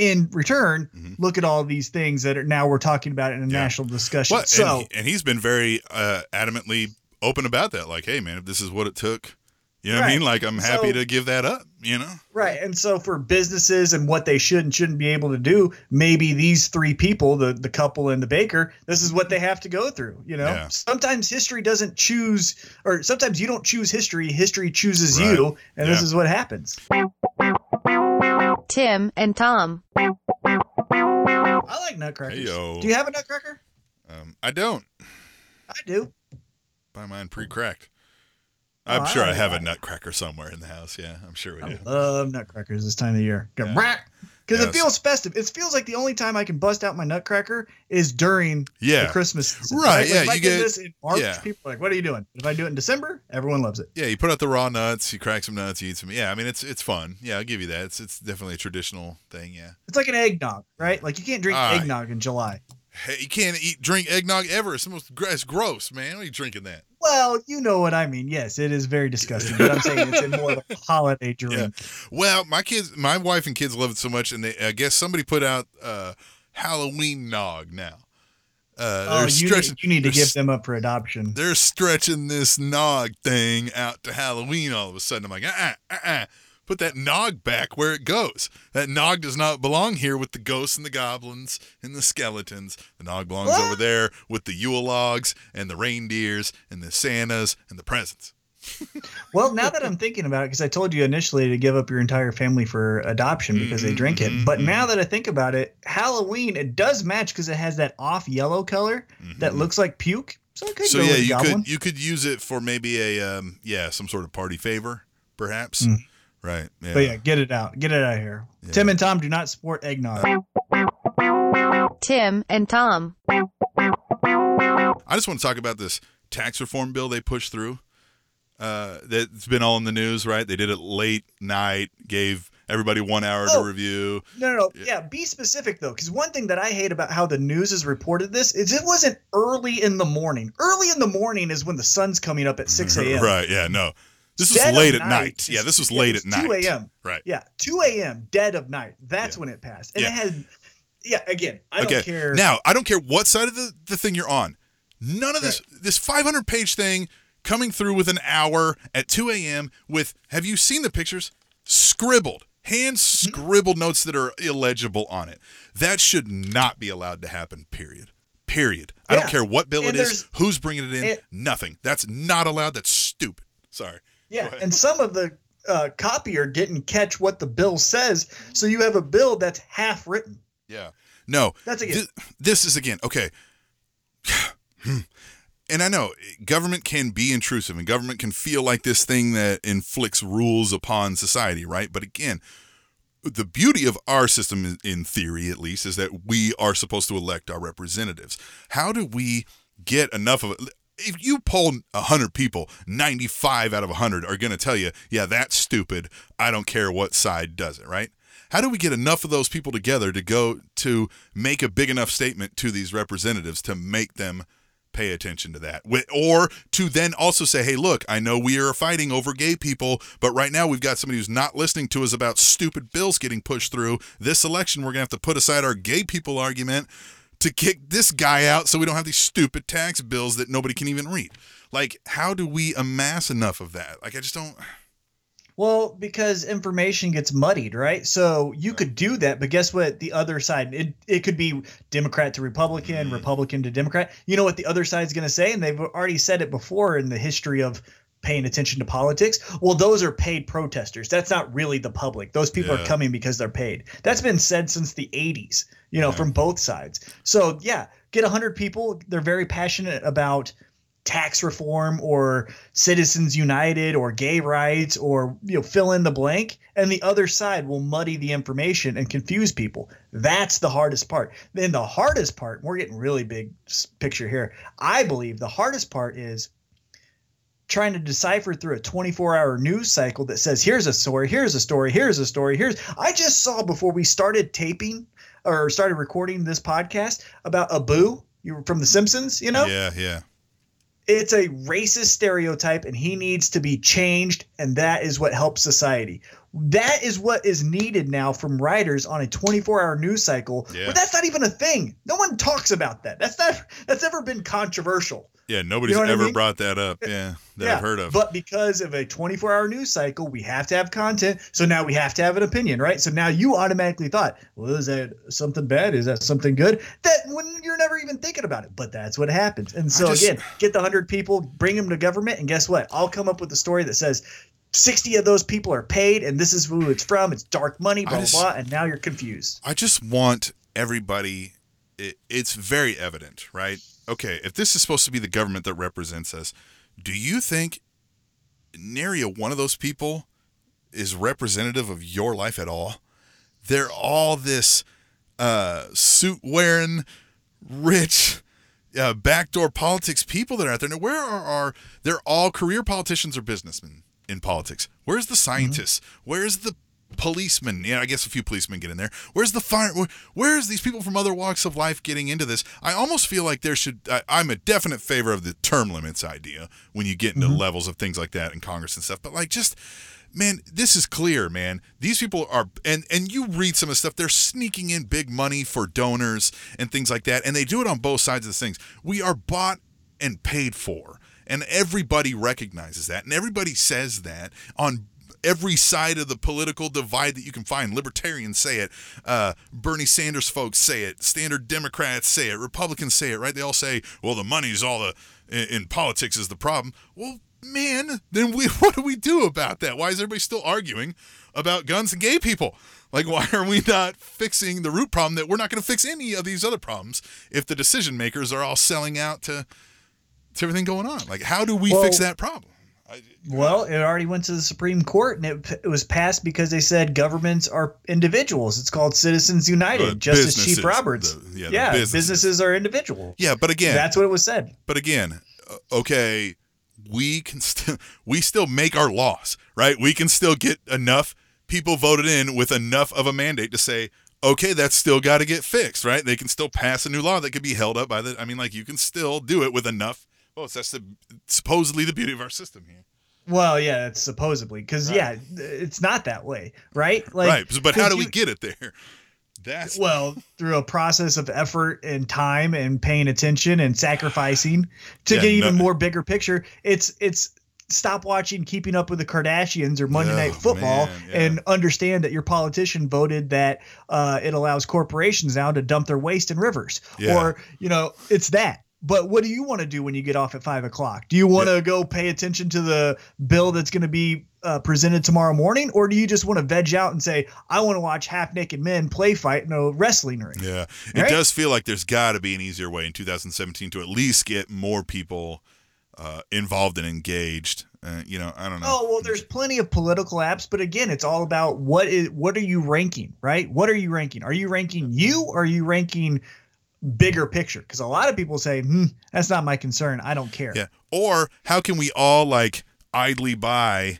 in return, Mhm. look at all these things that are now we're talking about in a Yeah. national discussion. Well, so and, he- he's been very uh, adamantly open about that. Like, hey, man, if this is what it took, you know what I mean? Like, I'm happy So- to give that up. You know? Right. And so for businesses and what they should and shouldn't be able to do, maybe these three people, the the couple and the baker, this is what they have to go through, you know? Yeah. Sometimes history doesn't choose or sometimes you don't choose history, history chooses Right. you, and this is what happens. Tim and Tom. I like nutcrackers. Heyo. Do you have a nutcracker? Um, I don't I do. buy mine pre-cracked. Oh, I'm I sure I like have a nutcracker somewhere in the house. Yeah, I'm sure we I do. love nutcrackers this time of the year. Yeah. Because Yes. it feels festive. It feels like the only time I can bust out my nutcracker is during the Christmas season. Right, Like, yeah, if I you get- this in March, yeah. people are like, "What are you doing?" If I do it in December, everyone loves it. yeah. You put out the raw nuts, you crack some nuts, you eat some. Yeah, I mean, it's it's fun. Yeah, I'll give you that. It's it's definitely a traditional thing. Yeah. It's like an eggnog, right? Like you can't drink eggnog in July. Hey, you can't eat drink eggnog ever. It's the most it's gross, man. Why are you drinking that? Well, you know what I mean. Yes, it is very disgusting, but I'm saying it's more of a holiday drink. Well, my kids, my wife and kids love it so much, and they, I guess somebody put out uh, Halloween nog now. Uh, Oh, you need, you need to give them up for adoption. They're stretching this nog thing out to Halloween. All of a sudden, I'm like, uh, uh, uh. Put that nog back where it goes. That nog does not belong here with the ghosts and the goblins and the skeletons. The nog belongs What? over there with the Yule logs and the reindeers and the Santas and the presents. Well, now that I'm thinking about it, because I told you initially to give up your entire family for adoption because they drink it. But now that I think about it, Halloween it does match because it has that off yellow color that Mhm. looks like puke. So it could So go yeah, with you goblin. could you could use it for maybe a um yeah some sort of party favor perhaps. Mm. Right. Yeah. But yeah, get it out. Get it out of here. Yeah. Tim and Tom do not support eggnog. Tim and Tom. I just want to talk about this tax reform bill they pushed through. Uh, that's been all in the news, right? They did it late night, gave everybody one hour Oh. to review. No, no, no. Yeah. Yeah, be specific though, because one thing that I hate about how the news has reported this is it wasn't early in the morning. Early in the morning is when the sun's coming up at six a.m. Right? Yeah. No, this was late at night Yeah, this was yeah, late it at was night. 2 a.m. Right. Yeah, two a.m. dead of night. That's Yeah. when it passed, and Yeah. it had. Yeah, again, I okay. don't care. Now I don't care what side of the, the thing you're on. None of this this 500 page thing coming through with an hour at 2 a.m. with have you seen the pictures? Scribbled, hand Mm-hmm. scribbled notes that are illegible on it. That should not be allowed to happen. Period. Period. I don't care what bill And it is, who's bringing it in. it- nothing. That's not allowed. That's stupid. Sorry. Yeah, and some of the uh, copier didn't catch what the bill says, so you have a bill that's half written. Yeah. No. That's again. Thi- this is again okay. and I know government can be intrusive, and government can feel like this thing that inflicts rules upon society, right? But again, the beauty of our system, in theory at least, is that we are supposed to elect our representatives. How do we get enough of it? If you poll 100 people, 95 out of 100 are going to tell you, yeah, that's stupid. I don't care what side does it, right? How do we get enough of those people together to go to make a big enough statement to these representatives to make them pay attention to that? Or to then also say, hey, look, I know we are fighting over gay people, but right now we've got somebody who's not listening to us about stupid bills getting pushed through. This election, we're going to have to put aside our gay people argument to kick this guy out so we don't have these stupid tax bills that nobody can even read. Like, how do we amass enough of that? Like, I just don't. Well, because information gets muddied, right? So you could do that, but guess what? The other side, it, it could be Democrat to Republican, Mhm. Republican to Democrat. You know what the other side's going to say? And they've already said it before in the history of paying attention to politics. Well, those are paid protesters. That's not really the public. Those people Yeah. are coming because they're paid. That's been said since the 80s, you know, Yeah. from both sides. So, yeah, get 100 people. They're very passionate about tax reform or citizens united or gay rights or you know fill in the blank and the other side will muddy the information and confuse people that's the hardest part then the hardest part we're getting really big picture here i believe the hardest part is trying to decipher through a 24 hour news cycle that says here's a story here's a story here's a story here's i just saw before we started taping or started recording this podcast about Apu you were from the simpsons you know? Yeah, yeah. it's a racist stereotype and he needs to be changed and that is what helps society. That is what is needed now from writers on a 24 hour news cycle Yeah. but that's not even a thing. No one talks about that. That's not that's never been controversial Yeah, nobody's know what I ever mean? brought that up. Yeah, that I've heard of. but because of a 24 hour news cycle we have to have content so now we have to have an opinion right so now you automatically thought well is that something bad is that something good that when you're never even thinking about it but that's what happens and so just- again get the 100 people bring them to government and guess what i'll come up with a story that says 60 of those people are paid and this is who it's from it's dark money blah just- blah blah and now you're confused I just want everybody. It, it's very evident, right? Okay, if this is supposed to be the government that represents us, do you think nary a one of those people is representative of your life at all? They're all this uh, suit wearing, rich, uh, backdoor politics people that are out there. Now, where are our? They're all career politicians or businessmen in politics. Where's the scientists? Where's the policemen? Yeah, I guess a few policemen get in there. Where's the fire? Where, where's these people from other walks of life getting into this? I almost feel like there should. I, I'm a definite favor of the term limits idea when you get into mm-hmm. levels of things like that in Congress and stuff. But like, just man, this is clear, man. These people are, and and you read some of the stuff. They're sneaking in big money for donors and things like that, and they do it on both sides of the things. We are bought and paid for, and everybody recognizes that, and everybody says that on every side of the political divide that you can find. Libertarians say it, uh, Bernie Sanders folks say it, standard Democrats say it, Republicans say it, right? They all say, "Well, the money's all the in, in politics is the problem." Well, man, then we what do we do about that? Why is everybody still arguing about guns and gay people? Like, why are we not fixing the root problem that we're not going to fix any of these other problems if the decision makers are all selling out to to everything going on? Like, how do we Well- fix that problem? I, Well, it already went to the Supreme Court and it, it was passed because they said governments are individuals. It's called Citizens United. Uh, Justice businesses, Chief Roberts. the- yeah, yeah, businesses. businesses. are individual. yeah, but again, That's what it was said. but again, uh, okay, we can still we still make our laws, right? We can still get enough people voted in with enough of a mandate to say, okay, that's still got to get fixed, right? They can still pass a new law that could be held up by the. I mean, like you can still do it with enough votes. That's the supposedly the beauty of our system here, Well, yeah, it's supposedly because Right. yeah, it's not that way, right? Like, right? But how do we get it there? That's Well, through a process of effort and time and paying attention and sacrificing to Yeah, get even no- more bigger picture. It's it's stop watching Keeping Up with the Kardashians or Monday Oh, Night Football man, yeah. and understand that your politician voted that uh, it allows corporations now to dump their waste in rivers. Yeah. Or you know, it's that. But what do you want to do when you get off at five o'clock? Do you want to go pay attention to the bill that's going to be uh, presented tomorrow morning, or do you just want to veg out and say, "I want to watch half naked men play fight in a wrestling ring"? Yeah, it Right? does feel like there's got to be an easier way in 2017 to at least get more people uh, involved and engaged. Uh, you know, I don't know. Oh well, there's plenty of political apps, but again, it's all about what is what are you ranking, right? What are you ranking? Are you ranking you, or are you ranking bigger picture? Because a lot of people say, hmm, "That's not my concern. I don't care." Yeah. Or how can we all like idly by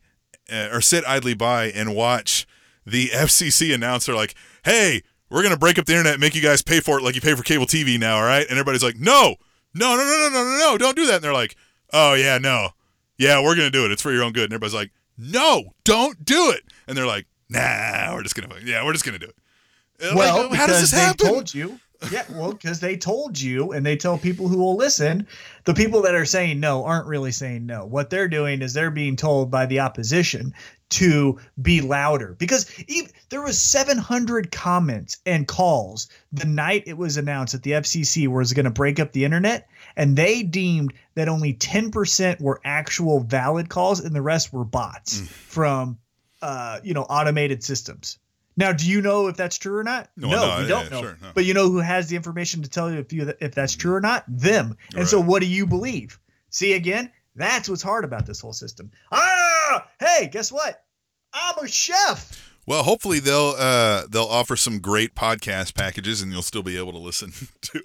uh, or sit idly by and watch the FCC announcer like, "Hey, we're gonna break up the internet, and make you guys pay for it like you pay for cable TV now, all right?" And everybody's like, "No, no, no, no, no, no, no, no, don't do that." And they're like, "Oh yeah, no, yeah, we're gonna do it. It's for your own good." And everybody's like, "No, don't do it." And they're like, "Nah, we're just gonna, yeah, we're just gonna do it." Well, like, how does this happen? they told you. Yeah, well, because they told you, and they tell people who will listen. The people that are saying no aren't really saying no. What they're doing is they're being told by the opposition to be louder because even, there was 700 comments and calls the night it was announced that the FCC was going to break up the internet, and they deemed that only 10% were actual valid calls, and the rest were bots Mm. from, uh, you know, automated systems. Now, do you know if that's true or not? No, No, no, you don't yeah, know. sure, no. But you know who has the information to tell you if you if that's true or not? Them. And so, what do you believe? See again, that's what's hard about this whole system. Ah, hey, guess what? I'm a chef. Well, hopefully they'll uh, they'll offer some great podcast packages, and you'll still be able to listen to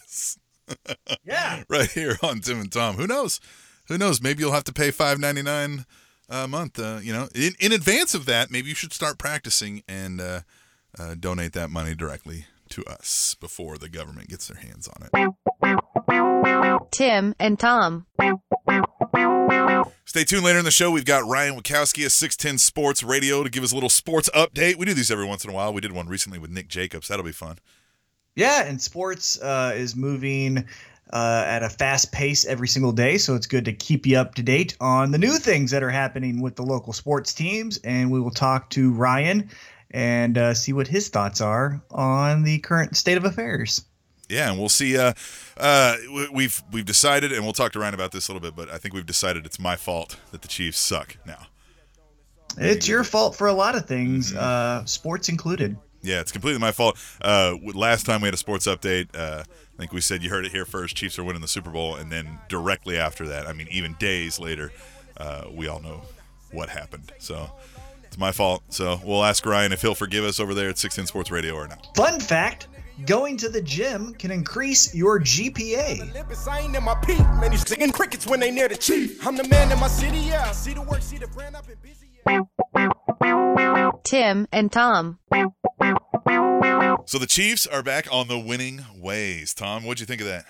us Yeah. right here on Tim and Tom. Who knows? Who knows? Maybe you'll have to pay five ninety nine a month. Uh, you know, in, in advance of that, maybe you should start practicing and uh, uh, donate that money directly to us before the government gets their hands on it. Tim and Tom. Stay tuned later in the show. We've got Ryan Wachowski of 610 Sports Radio to give us a little sports update. We do these every once in a while. We did one recently with Nick Jacobs. That'll be fun. Yeah, and sports uh, is moving uh, at a fast pace every single day, so it's good to keep you up to date on the new things that are happening with the local sports teams. And we will talk to Ryan and uh, see what his thoughts are on the current state of affairs. Yeah, and we'll see. Uh, uh, we- we've we've decided, and we'll talk to Ryan about this a little bit. But I think we've decided it's my fault that the Chiefs suck now. It's your fault for a lot of things, uh, sports included. Yeah, it's completely my fault. Uh, last time we had a sports update, uh, I think we said you heard it here first. Chiefs are winning the Super Bowl, and then directly after that, I mean, even days later, uh, we all know what happened. So it's my fault. So we'll ask Ryan if he'll forgive us over there at 16 Sports Radio or not. Fun fact going to the gym can increase your GPA. Olympus, I ain't in my peak. Man, these singing crickets when they near the chief. I'm the man in my city, yeah. See the work, see the brand, I've been busy. Yeah. Tim and Tom. So the Chiefs are back on the winning ways. Tom, what'd you think of that?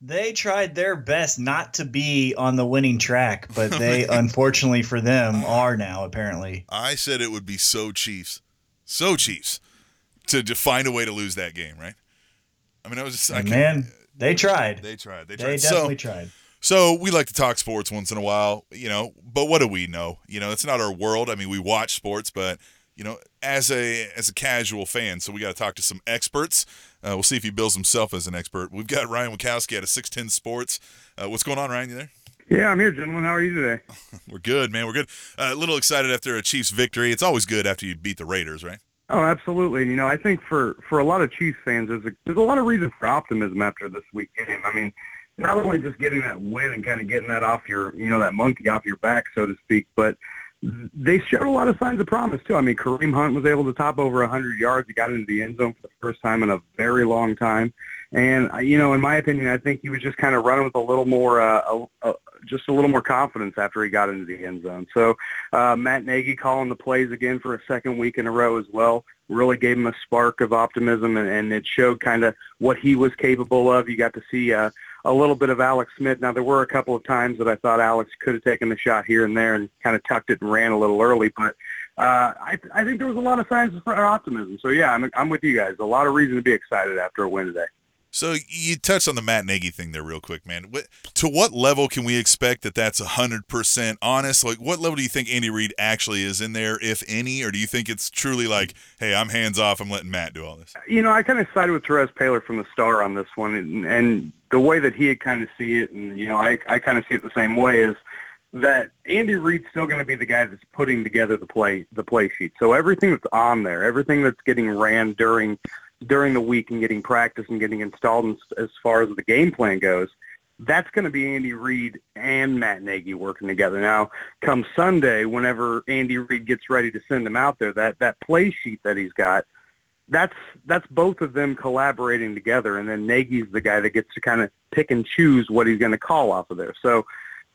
They tried their best not to be on the winning track, but they, unfortunately for them, are now apparently. I said it would be so Chiefs, so Chiefs, to, to find a way to lose that game, right? I mean, I was just, I can't- man, they tried. they tried, they They definitely so, tried. So we like to talk sports once in a while, you know, but what do we know? You know, it's not our world. I mean, we watch sports, but you know, as a as a casual fan, so we got to talk to some experts. Uh, we'll see if he bills himself as an expert. We've got Ryan Wachowski out of 610 Sports. Uh, what's going on, Ryan? You there? Yeah, I'm here, gentlemen. How are you today? We're good, man. We're good. Uh, a little excited after a Chiefs victory. It's always good after you beat the Raiders, right? Oh, absolutely. You know, I think for for a lot of Chiefs fans, there's a, there's a lot of reason for optimism after this week game. I mean, not only just getting that win and kind of getting that off your, you know, that monkey off your back, so to speak, but they showed a lot of signs of promise too. I mean, Kareem Hunt was able to top over 100 yards. He got into the end zone for the first time in a very long time, and uh, you know, in my opinion, I think he was just kind of running with a little more, uh, a, a, just a little more confidence after he got into the end zone. So uh, Matt Nagy calling the plays again for a second week in a row as well really gave him a spark of optimism, and, and it showed kind of what he was capable of. You got to see uh, a little bit of Alex Smith. Now, there were a couple of times that I thought Alex could have taken the shot here and there and kind of tucked it and ran a little early, but uh, I, I think there was a lot of signs for optimism. So, yeah, I'm, I'm with you guys. A lot of reason to be excited after a win today. So you touched on the Matt Nagy thing there real quick, man. What, to what level can we expect that that's 100% honest? Like, what level do you think Andy Reid actually is in there, if any? Or do you think it's truly like, hey, I'm hands off, I'm letting Matt do all this? You know, I kind of sided with Terez Paylor from the star on this one, and, and the way that he had kind of see it, and you know, I I kind of see it the same way is that Andy Reid's still going to be the guy that's putting together the play the play sheet. So everything that's on there, everything that's getting ran during during the week and getting practice and getting installed as far as the game plan goes, that's going to be Andy Reid and Matt Nagy working together. Now, come Sunday, whenever Andy Reid gets ready to send them out there, that that play sheet that he's got, that's that's both of them collaborating together, and then Nagy's the guy that gets to kind of pick and choose what he's going to call off of there. So,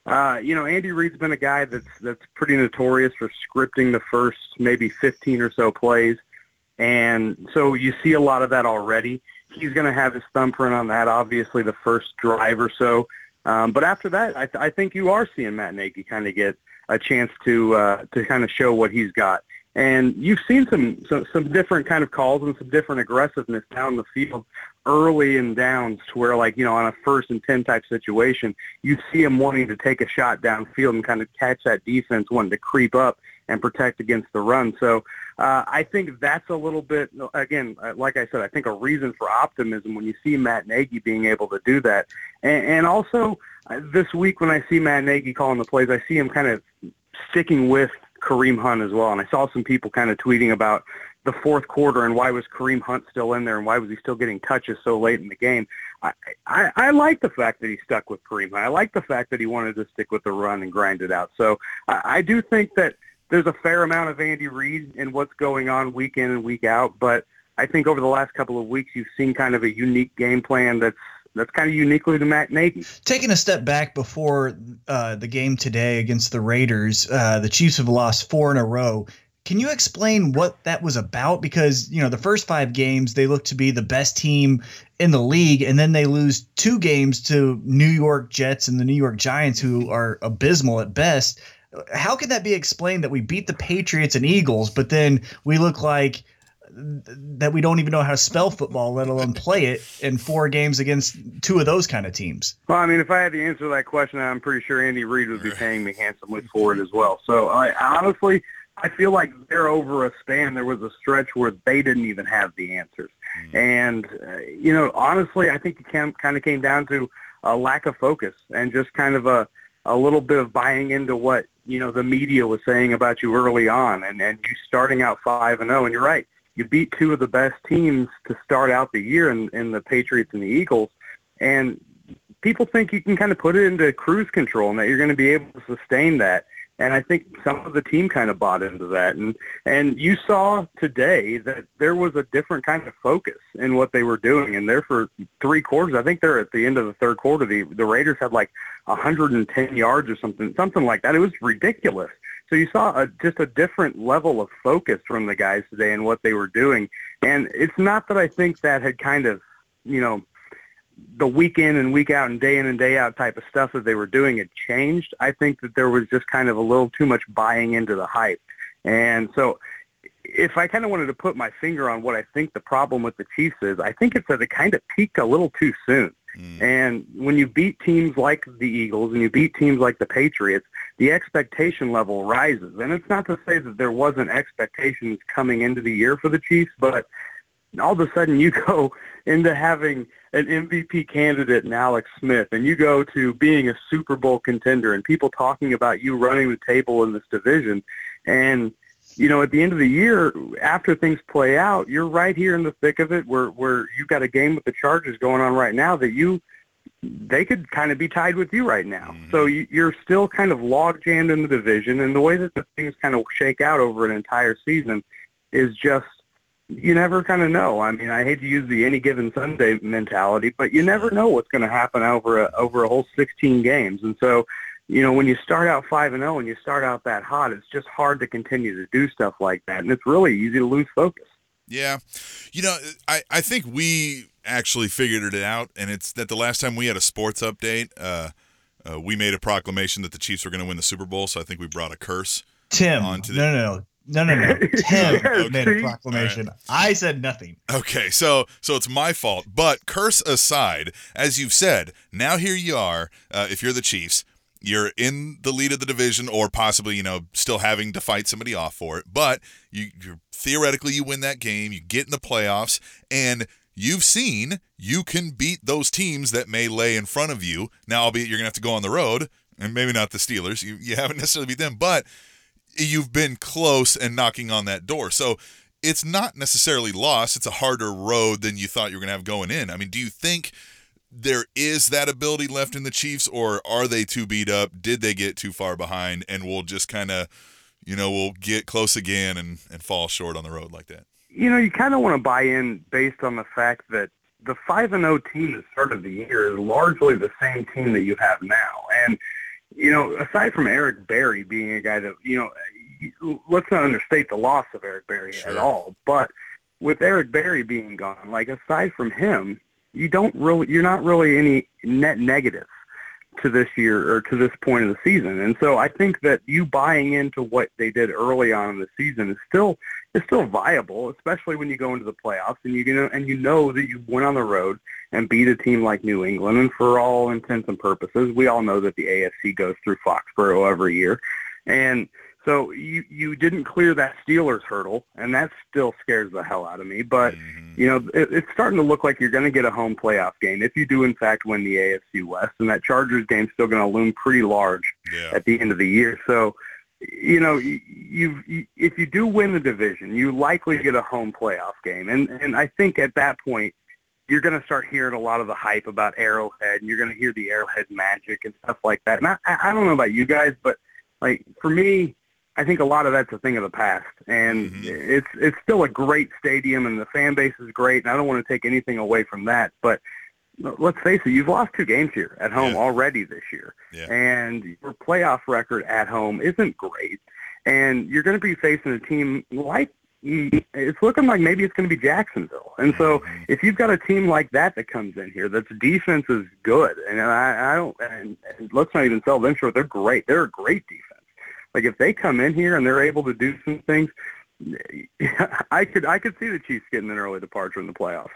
uh, you know, Andy Reid's been a guy that's that's pretty notorious for scripting the first maybe 15 or so plays, and so you see a lot of that already. He's going to have his thumbprint on that, obviously, the first drive or so. Um, but after that, I, th- I think you are seeing Matt Nagy kind of get a chance to uh, to kind of show what he's got. And you've seen some, some some different kind of calls and some different aggressiveness down the field early in downs to where like, you know, on a first and 10 type situation, you see him wanting to take a shot downfield and kind of catch that defense, wanting to creep up and protect against the run. So uh, I think that's a little bit, again, uh, like I said, I think a reason for optimism when you see Matt Nagy being able to do that. And, and also uh, this week when I see Matt Nagy calling the plays, I see him kind of sticking with Kareem Hunt as well. And I saw some people kind of tweeting about the fourth quarter and why was Kareem Hunt still in there and why was he still getting touches so late in the game. I, I, I like the fact that he stuck with Kareem Hunt. I like the fact that he wanted to stick with the run and grind it out. So I, I do think that there's a fair amount of Andy Reid in what's going on week in and week out, but I think over the last couple of weeks you've seen kind of a unique game plan that's that's kind of uniquely to Matt Nagy. Taking a step back before uh, the game today against the Raiders, uh, the Chiefs have lost four in a row. Can you explain what that was about? Because you know the first five games they look to be the best team in the league, and then they lose two games to New York Jets and the New York Giants, who are abysmal at best. How can that be explained that we beat the Patriots and Eagles, but then we look like that we don't even know how to spell football, let alone play it in four games against two of those kind of teams? Well, I mean, if I had to answer to that question, I'm pretty sure Andy Reid would be paying me handsomely for it as well. So I honestly, I feel like there over a span, there was a stretch where they didn't even have the answers. And, uh, you know, honestly, I think it came, kind of came down to a lack of focus and just kind of a, a little bit of buying into what, you know, the media was saying about you early on and, and you starting out 5 and 0. And you're right you beat two of the best teams to start out the year in, in the Patriots and the Eagles, and people think you can kind of put it into cruise control and that you're going to be able to sustain that. And I think some of the team kind of bought into that. And and you saw today that there was a different kind of focus in what they were doing. And there for three quarters, I think they're at the end of the third quarter, the the Raiders had like 110 yards or something, something like that. It was ridiculous. So you saw a, just a different level of focus from the guys today and what they were doing. And it's not that I think that had kind of, you know, the week in and week out and day in and day out type of stuff that they were doing had changed. I think that there was just kind of a little too much buying into the hype. And so if I kind of wanted to put my finger on what I think the problem with the Chiefs is, I think it's that it kind of peaked a little too soon. Mm. And when you beat teams like the Eagles and you beat teams like the Patriots, the expectation level rises. And it's not to say that there wasn't expectations coming into the year for the Chiefs, but all of a sudden you go into having an MVP candidate in Alex Smith and you go to being a Super Bowl contender and people talking about you running the table in this division and you know, at the end of the year, after things play out, you're right here in the thick of it where, where you've got a game with the Chargers going on right now that you, they could kind of be tied with you right now. Mm-hmm. So you, you're still kind of log jammed in the division. And the way that the things kind of shake out over an entire season is just, you never kind of know. I mean, I hate to use the any given Sunday mentality, but you never know what's going to happen over a, over a whole 16 games. And so, you know, when you start out five and zero oh and you start out that hot, it's just hard to continue to do stuff like that, and it's really easy to lose focus. Yeah, you know, I I think we actually figured it out, and it's that the last time we had a sports update, uh, uh we made a proclamation that the Chiefs were going to win the Super Bowl. So I think we brought a curse. Tim, onto the, no, no, no. No, no, no. Tim okay. made a proclamation. Right. I said nothing. Okay, so so it's my fault. But curse aside, as you've said, now here you are. Uh, if you're the Chiefs, you're in the lead of the division or possibly you know still having to fight somebody off for it but you you're, theoretically you win that game you get in the playoffs and you've seen you can beat those teams that may lay in front of you now albeit you're gonna have to go on the road and maybe not the steelers you, you haven't necessarily beat them but you've been close and knocking on that door so it's not necessarily lost it's a harder road than you thought you were gonna have going in i mean do you think there is that ability left in the Chiefs, or are they too beat up? Did they get too far behind, and we'll just kind of, you know, we'll get close again and and fall short on the road like that? You know, you kind of want to buy in based on the fact that the five and zero oh team that started the year is largely the same team that you have now, and you know, aside from Eric Berry being a guy that you know, let's not understate the loss of Eric Berry sure. at all, but with Eric Berry being gone, like aside from him, you don't really you're not really any net negative to this year or to this point of the season. And so I think that you buying into what they did early on in the season is still is still viable, especially when you go into the playoffs and you know and you know that you went on the road and beat a team like New England. And for all intents and purposes, we all know that the AFC goes through Foxborough every year. And so you you didn't clear that Steelers hurdle, and that still scares the hell out of me. But mm-hmm. you know it, it's starting to look like you're going to get a home playoff game if you do in fact win the AFC West, and that Chargers game's still going to loom pretty large yeah. at the end of the year. So you know you, you if you do win the division, you likely get a home playoff game, and and I think at that point you're going to start hearing a lot of the hype about Arrowhead, and you're going to hear the Arrowhead magic and stuff like that. And I, I don't know about you guys, but like for me, I think a lot of that's a thing of the past, and mm-hmm. it's it's still a great stadium, and the fan base is great, and I don't want to take anything away from that. But let's face it, you've lost two games here at home yeah. already this year, yeah. and your playoff record at home isn't great. and you're going to be facing a team like it's looking like maybe it's going to be Jacksonville. And so if you've got a team like that that comes in here, that's defense is good, and I, I don't, and, and let's not even sell them short. They're great. They're a great defense. Like if they come in here and they're able to do some things, I could I could see the Chiefs getting an early departure in the playoffs.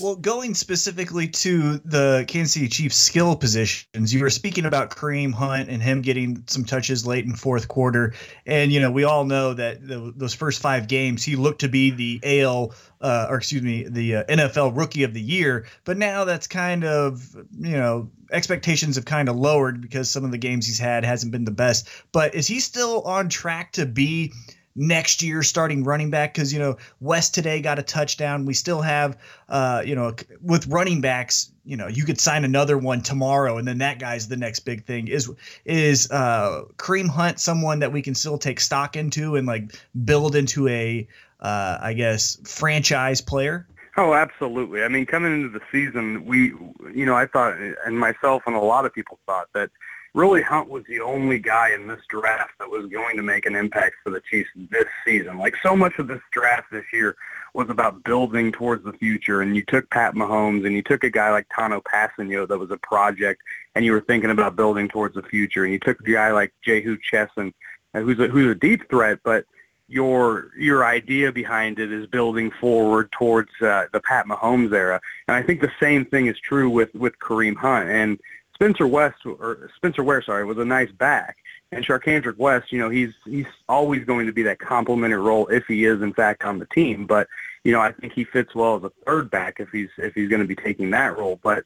Well, going specifically to the Kansas City Chiefs skill positions, you were speaking about Kareem Hunt and him getting some touches late in fourth quarter, and you know we all know that the, those first five games he looked to be the AL uh, or excuse me the uh, NFL Rookie of the Year, but now that's kind of you know expectations have kind of lowered because some of the games he's had hasn't been the best. But is he still on track to be? Next year starting running back because you know West today got a touchdown. We still have uh, you know with running backs, you know you could sign another one tomorrow, and then that guy's the next big thing. Is is uh, Kareem Hunt someone that we can still take stock into and like build into a uh, I guess franchise player? Oh, absolutely. I mean, coming into the season, we, you know, I thought, and myself and a lot of people thought that really Hunt was the only guy in this draft that was going to make an impact for the Chiefs this season. Like so much of this draft this year was about building towards the future, and you took Pat Mahomes and you took a guy like Tanoh Kpassagnon that was a project, and you were thinking about building towards the future, and you took a guy like Jehu Chesson, uh, who's a, who's a deep threat, but your your idea behind it is building forward towards uh, the Pat Mahomes era, and I think the same thing is true with with Kareem Hunt and Spencer West or Spencer Ware, sorry, was a nice back, and Charcandrick West, you know, he's he's always going to be that complementary role if he is in fact on the team. But you know, I think he fits well as a third back if he's if he's going to be taking that role. But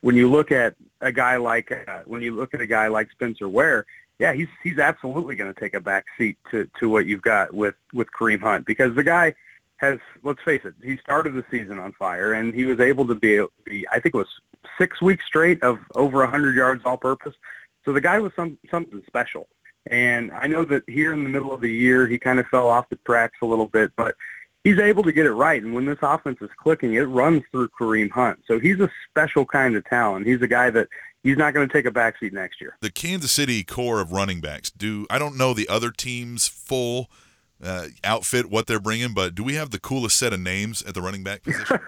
when you look at a guy like uh, when you look at a guy like Spencer Ware, yeah, he's he's absolutely going to take a back seat to to what you've got with with Kareem Hunt because the guy has let's face it, he started the season on fire and he was able to be, be I think it was six weeks straight of over 100 yards all purpose. So the guy was some something special. And I know that here in the middle of the year he kind of fell off the tracks a little bit, but he's able to get it right. And when this offense is clicking, it runs through Kareem Hunt. So he's a special kind of talent. He's a guy that he's not going to take a backseat next year. The Kansas City core of running backs. Do I don't know the other teams full uh, outfit what they're bringing, but do we have the coolest set of names at the running back position?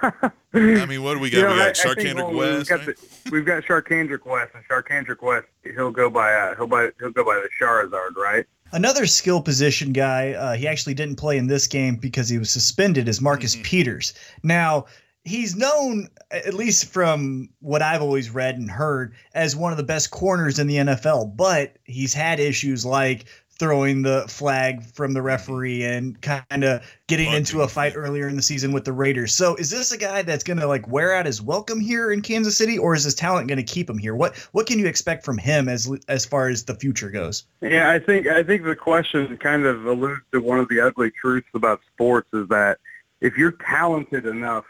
I mean, what do we got? You know, we got I- I Charcandrick well, West. We've got, right? the, we've got Charcandrick West, and Charcandrick West, he'll go by uh, he'll by he'll go by the Charizard, right? Another skill position guy, uh, he actually didn't play in this game because he was suspended, is Marcus Mhm. Peters. Now, he's known, at least from what I've always read and heard, as one of the best corners in the NFL, but he's had issues like throwing the flag from the referee and kind of getting Bunting. into a fight earlier in the season with the Raiders. So is this a guy that's going to like wear out his welcome here in Kansas City or is his talent going to keep him here? What what can you expect from him as as far as the future goes? Yeah, I think I think the question kind of alludes to one of the ugly truths about sports is that if you're talented enough,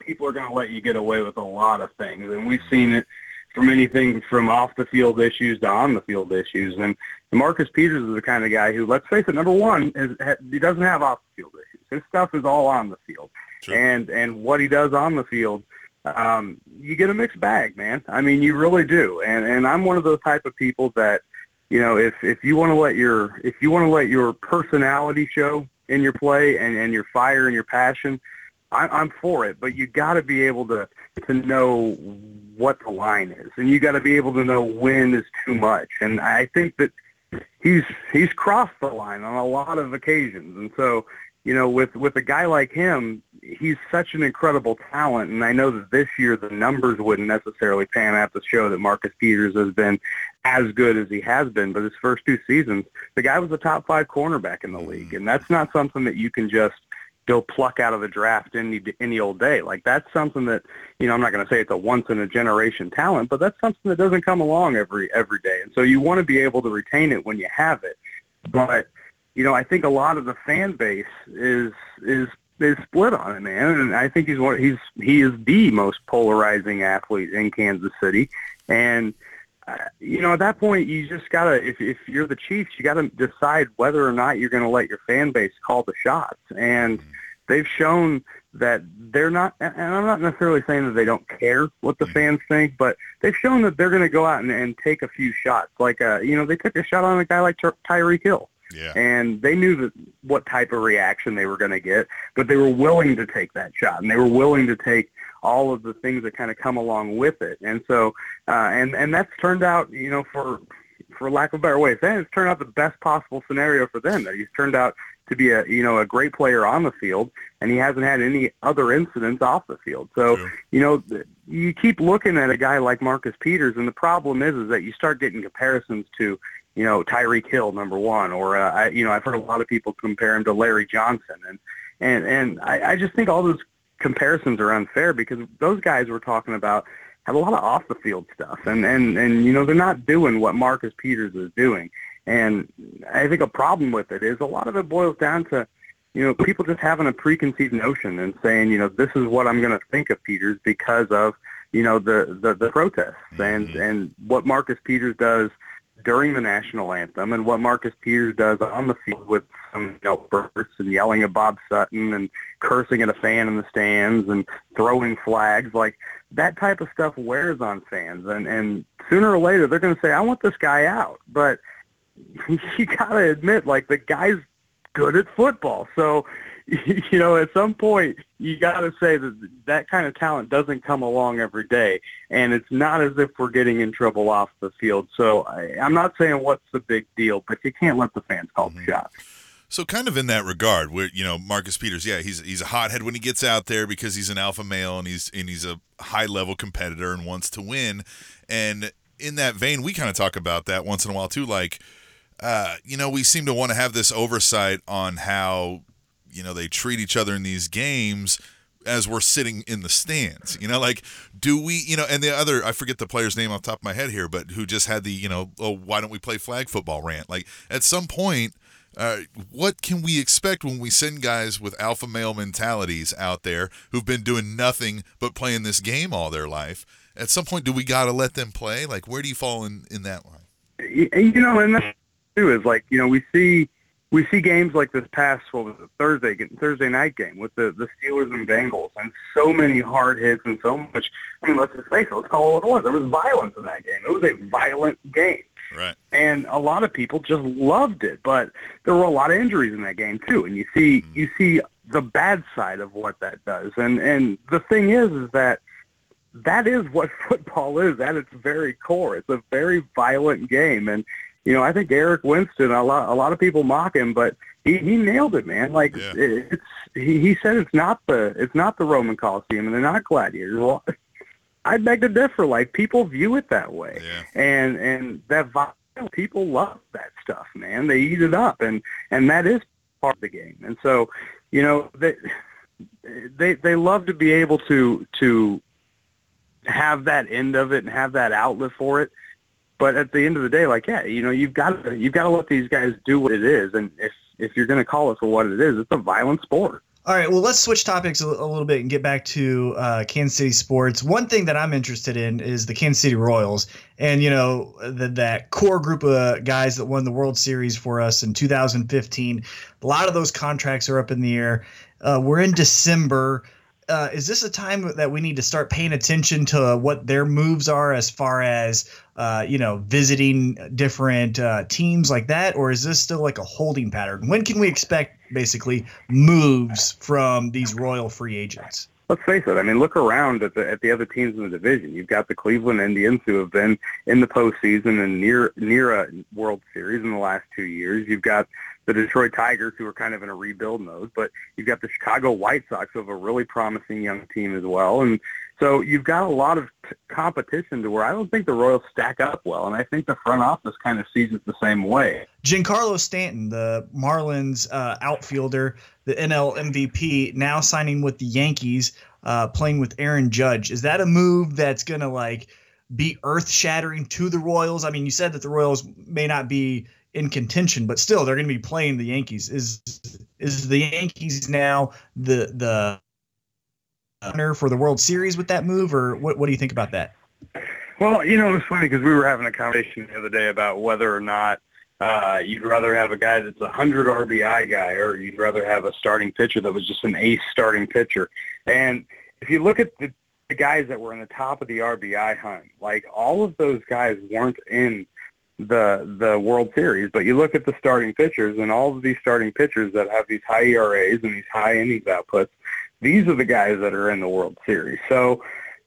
people are going to let you get away with a lot of things, and we've seen it from anything from off the field issues to on the field issues. And Marcus Peters is the kind of guy who, let's face it, number one is he doesn't have off the field issues. His stuff is all on the field, Sure. and and what he does on the field um, you get a mixed bag, man. I mean, you really do. And and I'm one of those type of people that, you know, if if you want to let your if you want to let your personality show in your play and and your fire and your passion, I, I'm for it. But you got to be able to to know what the line is, and you got to be able to know when is too much. And I think that he's he's crossed the line on a lot of occasions, and so you know, with with a guy like him, he's such an incredible talent, and I know that this year the numbers wouldn't necessarily pan out to show that Marcus Peters has been as good as he has been. But his first two seasons, the guy was a top five cornerback in the mm-hmm. league, and that's not something that you can just go pluck out of the draft any any old day. Like that's something that you know I'm not going to say it's a once in a generation talent, but that's something that doesn't come along every every day. And so you want to be able to retain it when you have it. But you know, I think a lot of the fan base is is is split on it, man. And I think he's one. He's he is the most polarizing athlete in Kansas City, and you know, at that point, you just gotta. If if you're the Chiefs, you gotta decide whether or not you're going to let your fan base call the shots. And they've shown that they're not. And I'm not necessarily saying that they don't care what the fans think, but they've shown that they're going to go out and, and take a few shots. Like, uh, you know, they took a shot on a guy like Ty- Tyreek Hill. Yeah. and they knew that what type of reaction they were going to get, but they were willing to take that shot, and they were willing to take all of the things that kind of come along with it. And so, uh, and and that's turned out, you know, for for lack of a better way of saying, it, it's turned out the best possible scenario for them. That he's turned out to be a you know a great player on the field, and he hasn't had any other incidents off the field. So True. you know you keep looking at a guy like Marcus Peters, and the problem is is that you start getting comparisons to you know Tyreek Hill number one, or uh, I, you know I've heard a lot of people compare him to Larry Johnson, and and and I, I just think all those comparisons are unfair because those guys we're talking about have a lot of off the field stuff and and and you know they're not doing what Marcus Peters is doing and I think a problem with it is a lot of it boils down to you know people just having a preconceived notion and saying you know this is what I'm going to think of Peters because of you know the the, the protests and Mhm. and what Marcus Peters does during the national anthem and what Marcus Peters does on the field with some you know bursts and yelling at Bob Sutton and cursing at a fan in the stands and throwing flags. Like that type of stuff wears on fans. And and sooner or later they're going to say I want this guy out. But you got to admit like the guy's good at football. So you know at some point you got to say that that kind of talent doesn't come along every day and it's not as if we're getting in trouble off the field so I, I'm not saying what's the big deal but you can't let the fans call the shots So kind of in that regard, where you know Marcus Peters, yeah, he's he's a hothead when he gets out there because he's an alpha male and he's and he's a high level competitor and wants to win. And in that vein, we kind of talk about that once in a while too. Like, uh, you know, we seem to want to have this oversight on how you know they treat each other in these games as we're sitting in the stands. You know, like do we, you know, and the other I forget the player's name off top of my head here, but who just had the, you know, oh, why don't we play flag football rant? Like at some point uh, what can we expect when we send guys with alpha male mentalities out there who've been doing nothing but playing this game all their life? At some point, do we got to let them play? Like, where do you fall in, in that line? You know, and that too is like you know we see we see games like this past what was it Thursday Thursday night game with the the Steelers and Bengals and so many hard hits and so much. I mean, let's just face it. Let's call it what it was. There was violence in that game. It was a violent game. Right. and a lot of people just loved it. But there were a lot of injuries in that game too, and you see mm-hmm. you see the bad side of what that does. And and the thing is, is that that is what football is at its very core. It's a very violent game, and you know I think Eric Winston. A lot a lot of people mock him, but he he nailed it, man. Like Yeah. it's he, he said it's not the it's not the Roman Coliseum, and they're not gladiators. Well, I beg to differ. Like people view it that way Yeah. and and that people love that stuff, man. They eat it up, and and that is part of the game. And so, you know, they they they love to be able to to have that end of it and have that outlet for it. But at the end of the day, like yeah, you know, you've got to you've got to let these guys do what it is, and if if you're going to call it for what it is, it's a violent sport. All right, well, let's switch topics a, little bit and get back to uh, Kansas City sports. One thing that I'm interested in is the Kansas City Royals, and you know the, that core group of guys that won the World Series for us in 2015. A lot of those contracts are up in the air. Uh, we're in December. Uh, is this a time that we need to start paying attention to what their moves are as far as uh, you know visiting different uh, teams like that, or is this still like a holding pattern? When can we expect basically moves from these Royal free agents? let's face it. I mean, look around at the at the other teams in the division. You've got the Cleveland Indians who have been in the postseason and near near a World Series in the last two years. You've got the Detroit Tigers who are kind of in a rebuild mode, but you've got the Chicago White Sox who have a really promising young team as well. And so you've got a lot of t- competition to where I don't think the Royals stack up well, and I think the front office kind of sees it the same way. Giancarlo Stanton, the Marlins uh, outfielder, the NL MVP, now signing with the Yankees, uh, playing with Aaron Judge. Is that a move that's going to like be earth shattering to the Royals? I mean, you said that the Royals may not be in contention, but still they're going to be playing the Yankees. Is is the Yankees now the the winner for the World Series with that move, or what? What do you think about that? Well, you know, it was funny because we were having a conversation the other day about whether or not uh, you'd rather have a guy that's a 100 RBI guy or you'd rather have a starting pitcher that was just an ace starting pitcher. And if you look at the, the guys that were in the top of the RBI hunt, like all of those guys weren't in the the World Series. But you look at the starting pitchers, and all of these starting pitchers that have these high ERAs and these high innings outputs, these are the guys that are in the World Series. So,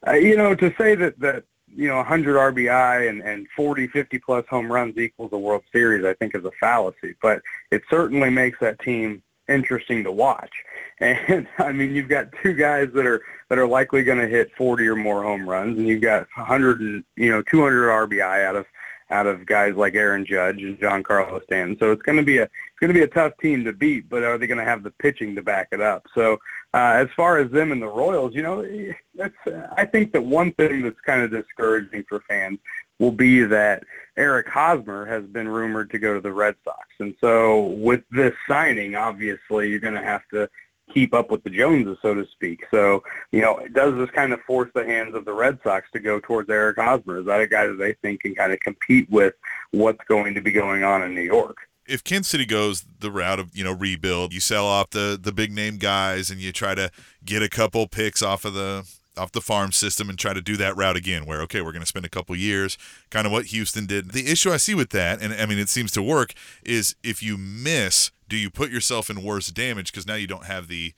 uh, you know, to say that that you know 100 RBI and and 40, 50 plus home runs equals a World Series, I think is a fallacy. But it certainly makes that team interesting to watch. And I mean, you've got two guys that are that are likely going to hit 40 or more home runs, and you've got 100 and you know 200 RBI out of out of guys like Aaron Judge and Giancarlo Stanton. So it's going to be a it's going to be a tough team to beat, but are they going to have the pitching to back it up? So uh, as far as them and the Royals, you know, that's I think that one thing that's kind of discouraging for fans will be that Eric Hosmer has been rumored to go to the Red Sox, and so with this signing, obviously you're going to have to keep up with the Joneses, so to speak. So, you know, does this kind of force the hands of the Red Sox to go towards Eric Hosmer? Is that a guy that they think can kind of compete with what's going to be going on in New York? If Kansas City goes the route of you know rebuild, you sell off the the big name guys and you try to get a couple picks off of the off the farm system and try to do that route again where okay we're going to spend a couple years kind of what houston did the issue i see with that and i mean it seems to work is if you miss do you put yourself in worse damage because now you don't have the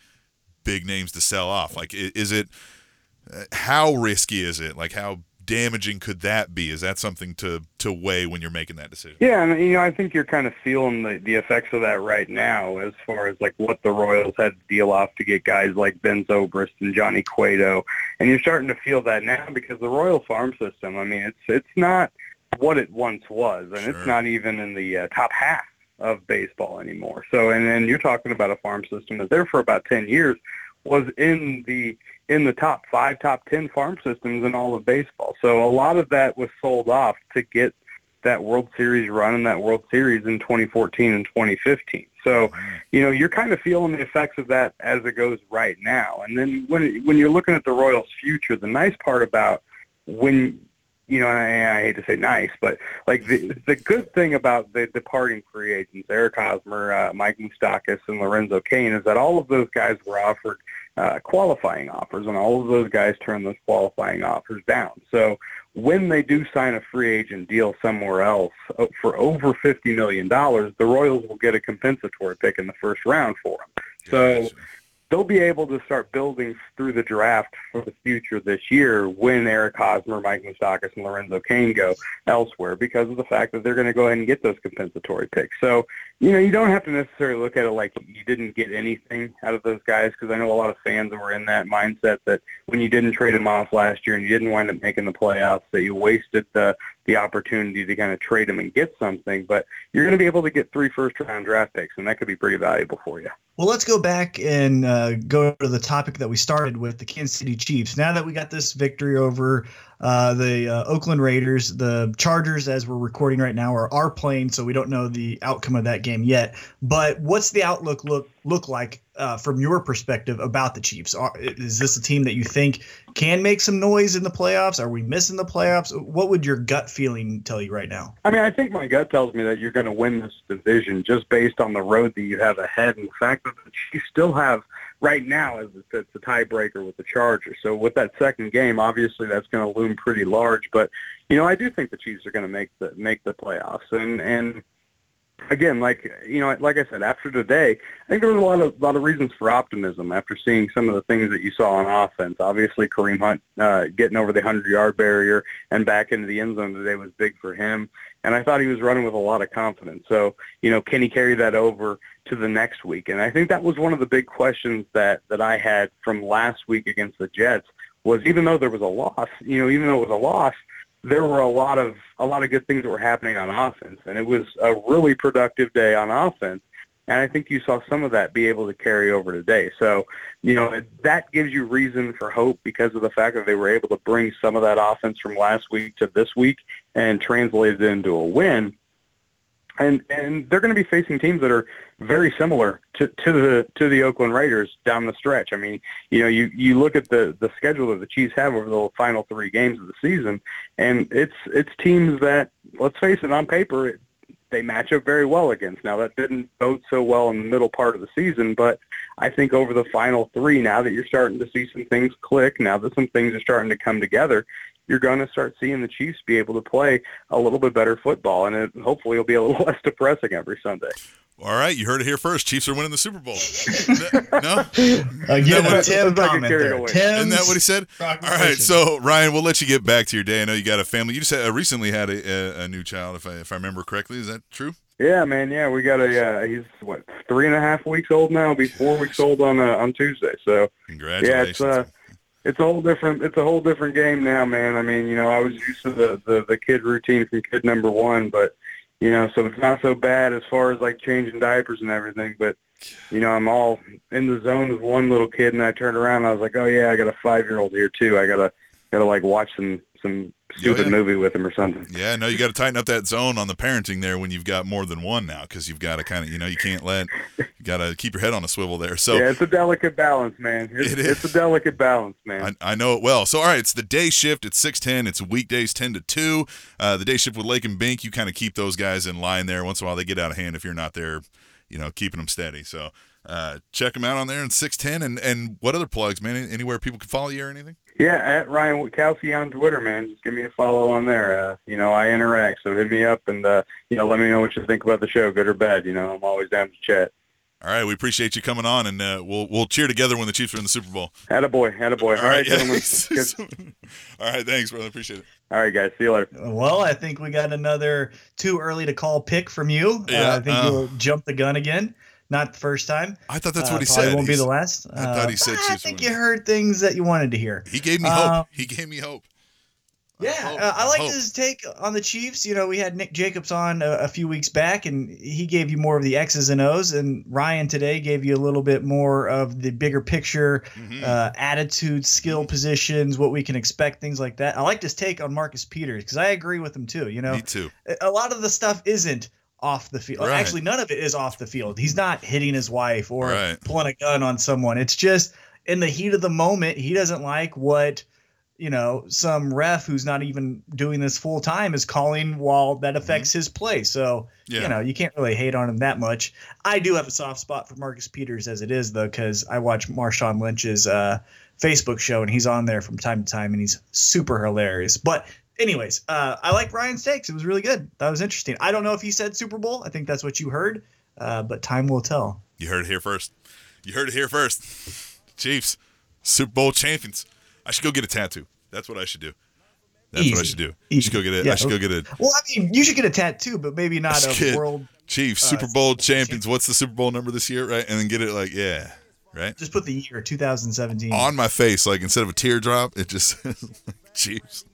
big names to sell off? Like is it uh, how risky is it? Like how damaging could that be? Is that something to to weigh when you're making that decision? Yeah and you know i think you're kind of feeling the the effects of that right now as far as like what the royals had to deal off to get guys like ben zobrist and johnny cueto and you're starting to feel that now because the royal farm system i mean it's it's not what it once was and Sure. it's not even in the uh, top half of baseball anymore. So, and then you're talking about a farm system that there for about 10 years was in the in the top five, top 10 farm systems in all of baseball. So a lot of that was sold off to get that World Series run and that World Series in 2014 and 2015. So, you know, you're kind of feeling the effects of that as it goes right now. And then when when you're looking at the Royals' future, the nice part about when you know, and I, I hate to say nice, but like the the good thing about the departing free agents, Eric Hosmer, uh, Mike Moustakas, and Lorenzo Cain, is that all of those guys were offered uh, qualifying offers, and all of those guys turned those qualifying offers down. So when they do sign a free agent deal somewhere else for over fifty million dollars, the Royals will get a compensatory pick in the first round for them. So they'll be able to start building through the draft for the future this year when Eric Hosmer, Mike Moustakas, and Lorenzo Cain go elsewhere because of the fact that they're going to go ahead and get those compensatory picks. So, you know, you don't have to necessarily look at it like you didn't get anything out of those guys because I know a lot of fans were in that mindset that when you didn't trade them off last year and you didn't wind up making the playoffs that you wasted the the opportunity to kind of trade them and get something. But you're going to be able to get three first round draft picks, and that could be pretty valuable for you. Well, let's go back and uh, go to the topic that we started with the Kansas City Chiefs. Now that we got this victory over uh, the uh, Oakland Raiders, the Chargers, as we're recording right now, are, are playing, so we don't know the outcome of that game yet. But what's the outlook look look like uh, from your perspective about the Chiefs? Are, is this a team that you think can make some noise in the playoffs? Are we missing the playoffs? What would your gut feeling tell you right now? I mean, I think my gut tells me that you're going to win this division just based on the road that you have ahead the fact that the Chiefs still have right now as it's, a tiebreaker with the Chargers. So with that second game, obviously that's going to loom pretty large. But you know, I do think the Chiefs are going to make the make the playoffs. And and again, like you know, like I said, after today, I think there was a lot of lot of reasons for optimism after seeing some of the things that you saw on offense. Obviously, Kareem Hunt uh, getting over the hundred yard barrier and back into the end zone today was big for him. And I thought he was running with a lot of confidence. So, you know, can he carry that over to the next week? And I think that was one of the big questions that that I had from last week against the Jets was even though there was a loss, you know, even though it was a loss, there were a lot of a lot of good things that were happening on offense, and it was a really productive day on offense. And I think you saw some of that be able to carry over today. So, you know, that gives you reason for hope because of the fact that they were able to bring some of that offense from last week to this week and translated into a win. And and they're going to be facing teams that are very similar to, to the to the Oakland Raiders down the stretch. I mean, you know, you you look at the the schedule that the Chiefs have over the final three games of the season, and it's it's teams that let's face it, on paper it, they match up very well against. Now that didn't bode so well in the middle part of the season, but I think over the final three, now that you're starting to see some things click, now that some things are starting to come together, you're going to start seeing the Chiefs be able to play a little bit better football, and it hopefully will be a little less depressing every Sunday. All right, you heard it here first. Chiefs are winning the Super Bowl. no, Again, what- a Tim That's like a comment carried there. away. Tim's isn't that what he said? All right, so Ryan, we'll let you get back to your day. I know you got a family. You just had, uh, recently had a, a, a new child, if I if I remember correctly. Is that true? Yeah, man. Yeah, we got a. Uh, he's what three and a half weeks old now. He'll be four weeks old on uh, on Tuesday. So Congratulations. yeah, it's uh, it's a whole different. It's a whole different game now, man. I mean, you know, I was used to the the, the kid routine from kid number one, but you know, so it's not so bad as far as like changing diapers and everything. But you know, I'm all in the zone with one little kid, and I turned around, and I was like, oh yeah, I got a five year old here too. I gotta gotta like watch some some stupid yeah. movie with him or something. Yeah, no, you got to tighten up that zone on the parenting there when you've got more than one now, because you've got to kind of, you know, you can't let, you got to keep your head on a swivel there. So yeah, it's a delicate balance, man. It's, It is. it's a delicate balance, man. I, I know it well. So, all right, it's the day shift. It's 610. It's weekdays 10 to 2. Uh, the day shift with Lake and Bink, you kind of keep those guys in line there. Once in a while, they get out of hand if you're not there, you know, keeping them steady. So, uh, check them out on there in 610. And, and what other plugs, man? Anywhere people can follow you or anything? Yeah, at Ryan Witkowski on Twitter, man. Just give me a follow on there. Uh, you know, I interact, so hit me up and uh, you know, let me know what you think about the show, good or bad. You know, I'm always down to chat. All right, we appreciate you coming on, and uh, we'll we'll cheer together when the Chiefs are in the Super Bowl. Attaboy, attaboy. All right, yeah. gentlemen. Good. all right, thanks, brother. Appreciate it. All right, guys. See you later. Well, I think we got another too early to call pick from you. Yeah, uh, I think uh, you'll jump the gun again. Not the first time. I thought that's Uh, what he said. Won't be the last. I thought he Uh, said I think you heard things that you wanted to hear. He gave me hope. He gave me hope. Yeah, hope, uh, I like his take on the Chiefs. You know, we had Nick Jacobs on a, a few weeks back, and he gave you more of the X's and O's, and Ryan today gave you a little bit more of the bigger picture, Mhm. uh, attitude, skill positions, what we can expect, things like that. I liked his take on Marcus Peters because I agree with him too. You know, Me too. a lot of the stuff isn't off the field. Right. Actually, none of it is off the field. He's not hitting his wife or Right. pulling a gun on someone. It's just in the heat of the moment, he doesn't like what you know some ref who's not even doing this full time is calling while that affects his play. So Mm-hmm. Yeah. you know you can't really hate on him that much. I do have a soft spot for Marcus Peters as it is though, because I watch Marshawn Lynch's uh, Facebook show and he's on there from time to time and he's super hilarious. But anyways, uh, I like Ryan's takes. It was really good. That was interesting. I don't know if he said Super Bowl. I think that's what you heard, uh, but time will tell. You heard it here first. You heard it here first. Chiefs, Super Bowl champions. I should go get a tattoo. That's what I should do. That's what I should do. I should go get it. Yeah. I should go get a Well, I mean, you should get a tattoo, but maybe not a get- world. Chiefs, Uh, Super Bowl champions. What's the Super Bowl number this year, right? And then get it like, yeah, right? Just put the year 2017. On my face, like instead of a teardrop, it just Chiefs.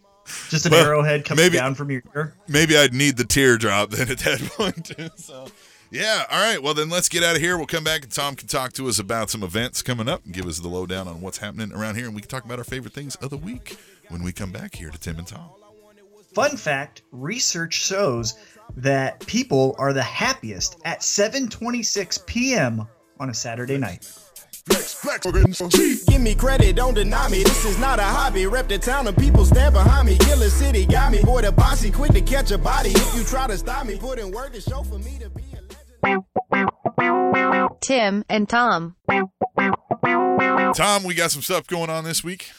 Just an well, arrowhead coming maybe- down from your ear. Maybe I'd need the teardrop then at that point. too. So, yeah. All right. Well, then let's get out of here. We'll come back and Tom can talk to us about some events coming up and give us the lowdown on what's happening around here, and we can talk about our favorite things of the week when we come back here to Tim and Tom. Fun fact: research shows that people are the happiest at 7:26 p.m. on a Saturday night. Give me credit, don't deny me. This is not a hobby. Rep the town and people stand behind me. Killer City got me. Boy, the bossy quick to catch a body. If you try to stop me, put in work to show for me to be a legend. Tim and Tom. Tom, we got some stuff going on this week.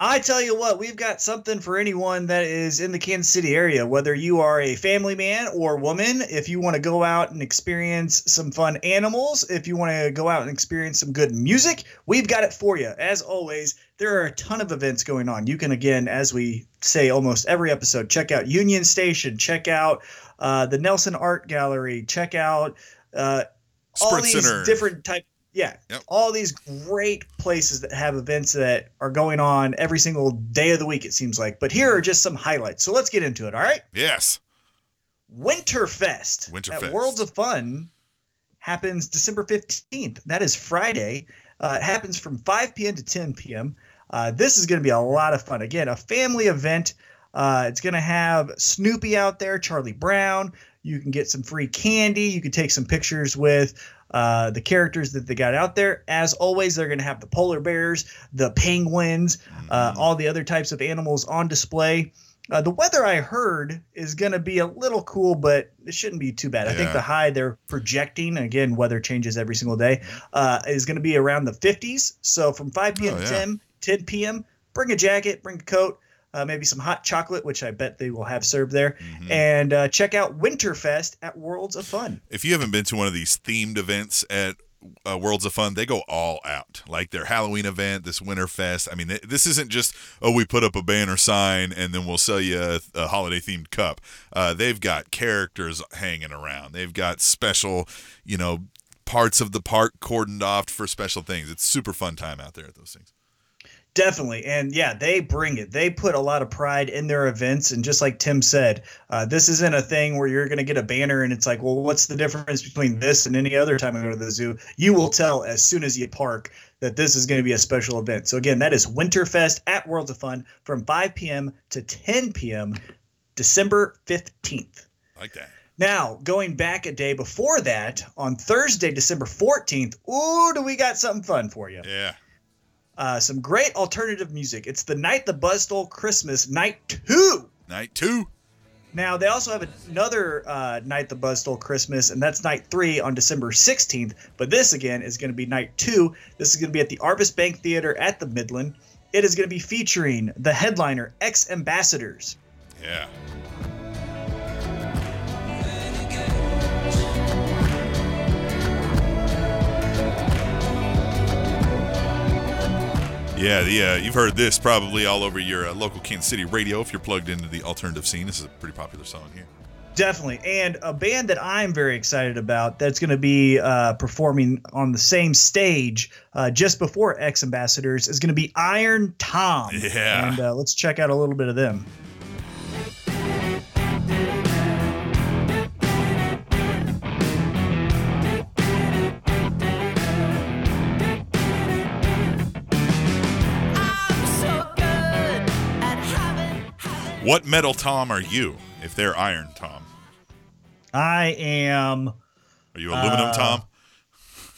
I tell you what, we've got something for anyone that is in the Kansas City area, whether you are a family man or woman, if you want to go out and experience some fun animals, if you want to go out and experience some good music, we've got it for you. As always, there are a ton of events going on. You can, again, as we say almost every episode, check out Union Station, check out uh, the Nelson Art Gallery, check out uh, all Sprint these Center. different type yeah Yep. all these great places that have events that are going on every single day of the week it seems like. But here are just some highlights. So let's get into it all right? Yes. winterfest Winterfest. at worlds of fun happens december 15th that is friday. Uh, it happens from 5 p.m to 10 p.m uh, this is going to be a lot of fun. Again a family event. Uh, it's going to have snoopy out there charlie brown. You can get some free candy. You can take some pictures with uh, the characters that they got out there. As always, they're going to have the polar bears, the penguins, uh, Mm-hmm. all the other types of animals on display. Uh, the weather I heard is going to be a little cool, but it shouldn't be too bad. I think the high they're projecting, again, weather changes every single day, uh, is going to be around the 50s. So from 5 p.m. Oh, to yeah. 10, 10 p.m., bring a jacket, bring a coat. Uh, maybe some hot chocolate, which I bet they will have served there, Mhm. and uh, check out Winterfest at Worlds of Fun. if you haven't been to one of these themed events at uh, Worlds of Fun, they go all out. Like their Halloween event, this Winterfest. I mean, th- this isn't just oh, we put up a banner sign and then we'll sell you a, a holiday themed cup. Uh, they've got characters hanging around. They've got special, you know, parts of the park cordoned off for special things. It's super fun time out there at those things. Definitely. And yeah, they bring it. They put a lot of pride in their events. And just like Tim said, uh, this isn't a thing where you're going to get a banner and it's like, well, what's the difference between this and any other time I go to the zoo? You will tell as soon as you park that this is going to be a special event. So again, that is Winterfest at Worlds of Fun from 5 p.m. to 10 p.m. December 15th. Like that. Now, going back a day before that, on Thursday, December 14th, ooh, do we got something fun for you? Yeah. Uh, some great alternative music. It's the night the buzz stole Christmas, night two. Night two. Now they also have another uh, night the buzz stole Christmas, and that's night three on December 16th. But this again is going to be night two. This is going to be at the Arvest Bank Theater at the Midland. It is going to be featuring the headliner X Ambassadors. Yeah. Yeah, the, uh, you've heard this probably all over your uh, local Kansas City radio if you're plugged into the alternative scene. This is a pretty popular song here. Definitely. And a band that I'm very excited about that's going to be uh, performing on the same stage uh, just before X Ambassadors is going to be Irontom. Yeah. And uh, let's check out a little bit of them. What metal Tom are you if they're Iron Tom? I am. Are you aluminum Uh, Tom?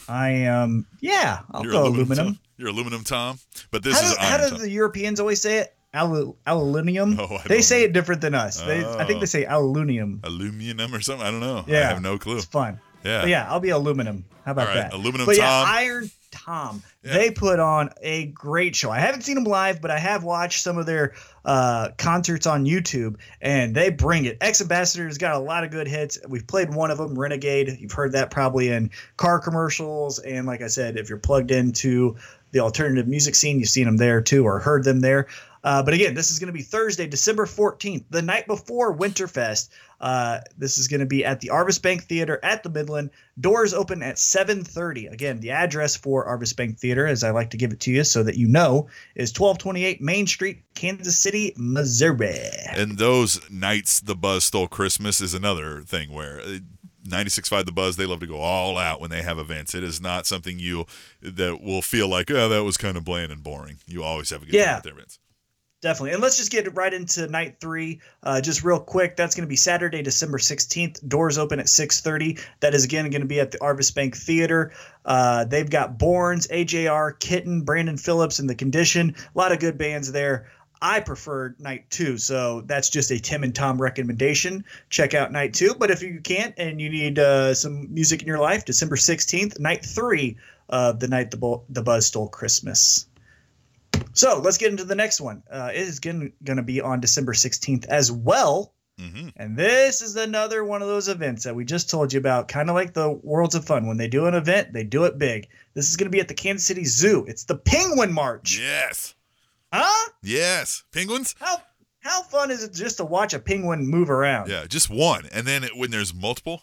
I am. Yeah, I'll You're go aluminum. Tom? You're aluminum Tom? But this How is do, how do Tom. the Europeans always say it? Alu- aluminium. Oh, they say it different than us. They, I think Oh. they say aluminium. Aluminum or something? I don't know. Yeah, I have no clue. It's fun. Yeah. But yeah, I'll be aluminum. How about right, that? aluminum but yeah, Tom. Iron Tom. Yeah. They put on a great show. I haven't seen them live, but I have watched some of their uh, concerts on YouTube, and they bring it. X Ambassador's got a lot of good hits. We've played one of them, Renegade. You've heard that probably in car commercials, and like I said, if you're plugged into the alternative music scene, you've seen them there too, or heard them there. Uh, but again, this is going to be Thursday, December 14th, the night before Winterfest. Uh, this is going to be at the Arvest Bank Theater at the Midland. Doors open at 7:30. Again, the address for Arvest Bank Theater, as I like to give it to you so that you know, is 1228 Main Street, Kansas City, Missouri. And those nights the buzz stole Christmas is another thing where uh, 96.5 The Buzz, they love to go all out when they have events. It is not something you that will feel like, oh, that was kind of bland and boring. You always have a good Yeah. time at their events. Definitely. And let's just get right into night three. Uh, just real quick, that's going to be Saturday, December 16th. Doors open at 6.30. That is, again, going to be at the Arvest Bank Theater. Uh, they've got Borns, AJR, Kitten, Brandon Phillips, and The Condition. A lot of good bands there. I prefer night two, so that's just a Tim and Tom recommendation. Check out night two. But if you can't and you need uh, some music in your life, December 16th, night three of the night the, the Buzz Stole Christmas. So let's get into the next one. Uh, it is going to be on December 16th as well. hmm And this is another one of those events that we just told you about, kind of like the Worlds of Fun. When they do an event, they do it big. This is going to be at the Kansas City Zoo. It's the Penguin March. Yes. Huh? Yes. Penguins? How how fun is it just to watch a penguin move around? Yeah, just one. And then it, when there's multiple,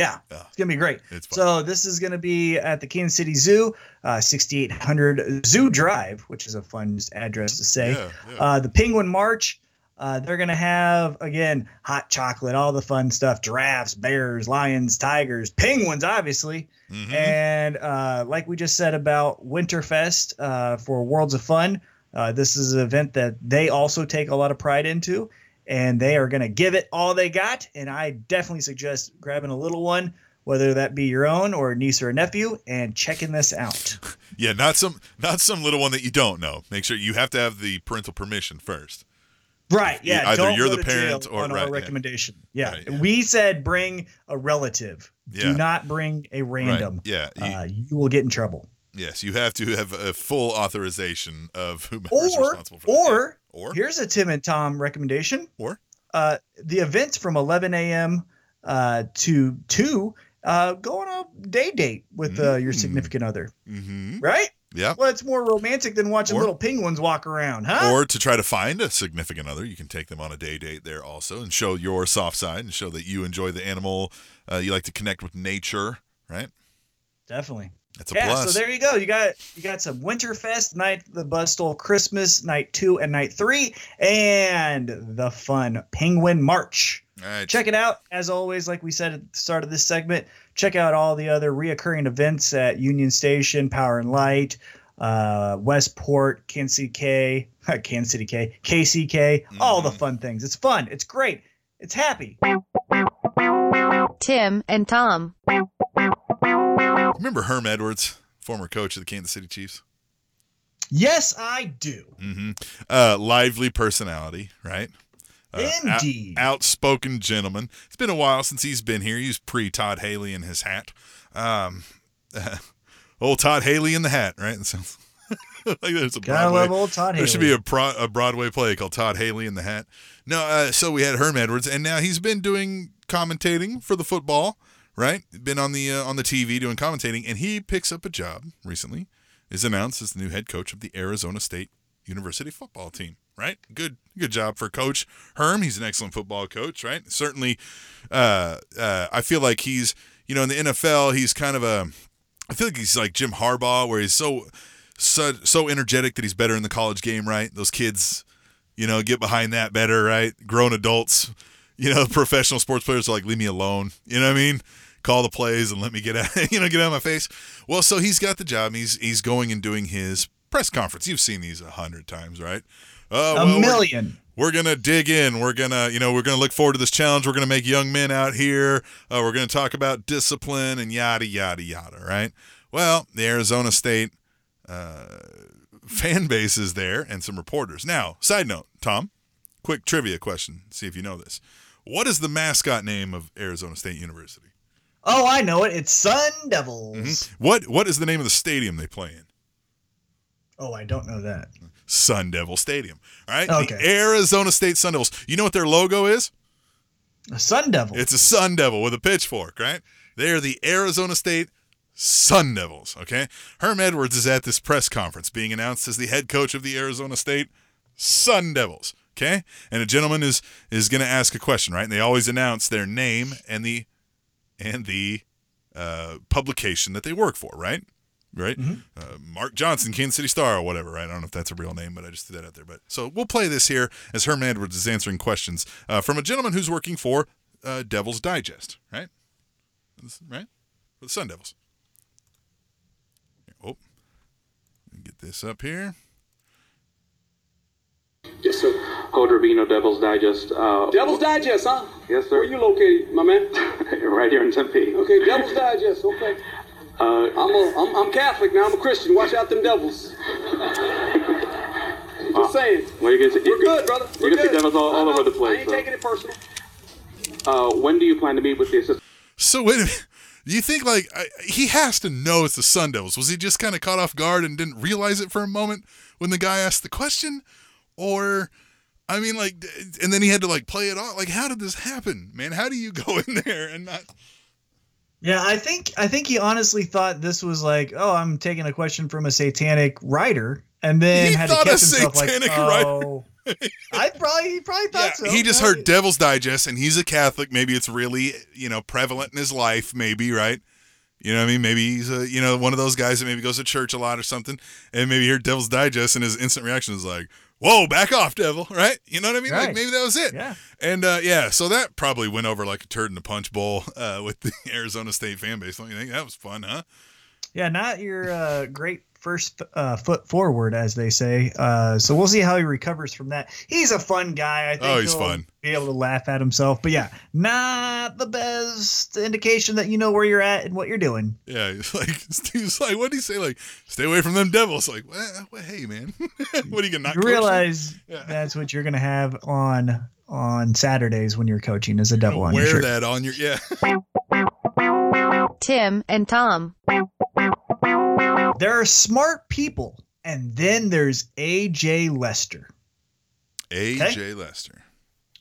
Yeah, Yeah. it's gonna be great. So this is gonna be at the Kansas City Zoo, uh, 6800 Zoo Drive, which is a fun address to say. yeah, yeah. Uh, the Penguin March. Uh, they're gonna have again hot chocolate, all the fun stuff: giraffes, bears, lions, tigers, penguins, obviously. Mhm. And uh, like we just said about Winterfest uh, for Worlds of Fun, uh, this is an event that they also take a lot of pride into, and they are going to give it all they got. And I definitely suggest grabbing a little one, whether that be your own or a niece or a nephew, and checking this out. yeah, not some not some little one that you don't know. Make sure you have to have the parental permission first. Right? Yeah. Either don't you're the parent or- on right, our recommendation. Yeah. Right, yeah. We said bring a relative. Yeah. Do not bring a random. Right. Yeah. you- Uh, you will get in trouble. Yes, you have to have a full authorization of whomever's Or responsible for that. or or here's a Tim and Tom recommendation. Or? uh, the events from 11 a.m. Uh, to 2 uh, go on a day date with uh, your Mm. significant other, mm-hmm. right? yeah. Well, it's more romantic than watching Or- little penguins walk around, huh? Or to try to find a significant other, you can take them on a day date there also and show your soft side and show that you enjoy the animal. Uh, you like to connect with nature, right? Definitely. That's a yeah, plus. so there you go. You got you got some Winterfest night, the Buzz Stole Christmas night two and night three, and the fun Penguin March. All right. Check it out. As always, like we said at the start of this segment, check out all the other reoccurring events at Union Station, Power and Light, uh, Westport, Kansas City K, Kansas City K, KCK, all the Mhm. fun things. It's fun. It's great. It's happy. Tim and Tom. Remember Herm Edwards, former coach of the Kansas City Chiefs? Yes, I do. Mm-hmm. Uh, lively personality, right? Uh, out- Indeed. outspoken gentleman. It's been a while since he's been here. He's pre Todd Haley in his hat. Um, old Todd Haley in the hat, right? That sounds like there's a Gotta Broadway. love old Todd There Haley. should be a, pro- a Broadway play called Todd Haley in the Hat. No, uh, so we had Herm Edwards, and now he's been doing commentating for the football, right? Been on the uh, on the TV doing commentating, and he picks up a job recently. Is announced as the new head coach of the Arizona State University football team. Right? Good, good job for Coach Herm. He's an excellent football coach, right? Certainly, uh, uh, I feel like he's, you know, in the NFL, he's kind of a. I feel like he's like Jim Harbaugh, where he's so so so energetic that he's better in the college game, right? Those kids, you know, get behind that better, right? Grown adults, you know, professional sports players are like, leave me alone. You know what I mean? Call the plays and let me get out, you know, get out of my face. Well, so he's got the job. He's he's going and doing his press conference. You've seen these a hundred times, right? Oh, a well, we're- million. we're gonna dig in. We're gonna, you know, we're gonna look forward to this challenge. We're gonna make young men out here. Uh, we're gonna talk about discipline and yada yada yada. Right? Well, the Arizona State uh, fan base is there and some reporters. Now, side note, Tom, quick trivia question. See if you know this. What is the mascot name of Arizona State University? Oh, I know it. It's Sun Devils. Mhm. What What is the name of the stadium they play in? Oh, I don't know that. Sun Devil Stadium. All right. Okay. The Arizona State Sun Devils. You know what their logo is? A Sun Devil. It's a Sun Devil with a pitchfork, right? They are the Arizona State Sun Devils, okay? Herm Edwards is at this press conference being announced as the head coach of the Arizona State Sun Devils, okay? And a gentleman is is going to ask a question, right? And they always announce their name and the and the uh, publication that they work for, right? Right? Uh, Mark Johnson, Kansas City Star, or whatever, right? I don't know if that's a real name, but I just threw that out there. But so we'll play this here as Herm Edwards is answering questions uh, from a gentleman who's working for uh, Devil's Digest, right? Right? For the Sun Devils. Oh, get this up here. Yes, sir. Code Rubino, Devil's Digest. Uh, Devil's Digest, huh? Yes, sir. Where you located, my man? right here in Tempe. Okay, Devil's Digest. Okay. Uh, I'm a, I'm, I'm Catholic now. I'm a Christian. Watch out, them devils. Just saying. well, you get to, you We're good, brother. You We're can see good. devils all, all over the place. I ain't so. taking it personal. Uh, when do you plan to meet with the assistant? So wait a minute. Do you think like I, he has to know it's the Sun Devils? Was he just kind of caught off guard and didn't realize it for a moment when the guy asked the question, or I mean like, and then he had to like play it off? Like, how did this happen, man? How do you go in there and not? Yeah, I think I think he honestly thought this was like, oh, I'm taking a question from a satanic writer, and then He had to thought catch a himself like, satanic oh, writer. oh. I probably he probably thought so. he just Yeah. heard Devil's Digest, and he's a Catholic. Maybe it's really you know prevalent in his life. Maybe right. You know what I mean? Maybe he's a you know one of those guys that maybe goes to church a lot or something, and maybe he heard Devil's Digest, and his instant reaction is like, "Whoa, back off, Devil!" Right? You know what I mean? Like maybe that was it. Yeah. And uh, yeah, so that probably went over like a turd in a punch bowl uh, with the Arizona State fan base. Don't you think that was fun, huh? Yeah, not your uh, great first uh, foot forward, as they say. Uh, so we'll see how he recovers from that. He's a fun guy. I think Oh, he's he'll fun. Be able to laugh at himself, but yeah, not the best indication that you know where you're at and what you're doing. Yeah, he's like Steve's like, what did he say? Like, stay away from them devils. Like, well, well, hey man, what are you gonna not You realize Yeah. that's what you're gonna have on on Saturdays when you're coaching as a devil on wear your shirt. that on your yeah. Tim and Tom. There are smart people, and then there's AJ Lester. AJ Lester.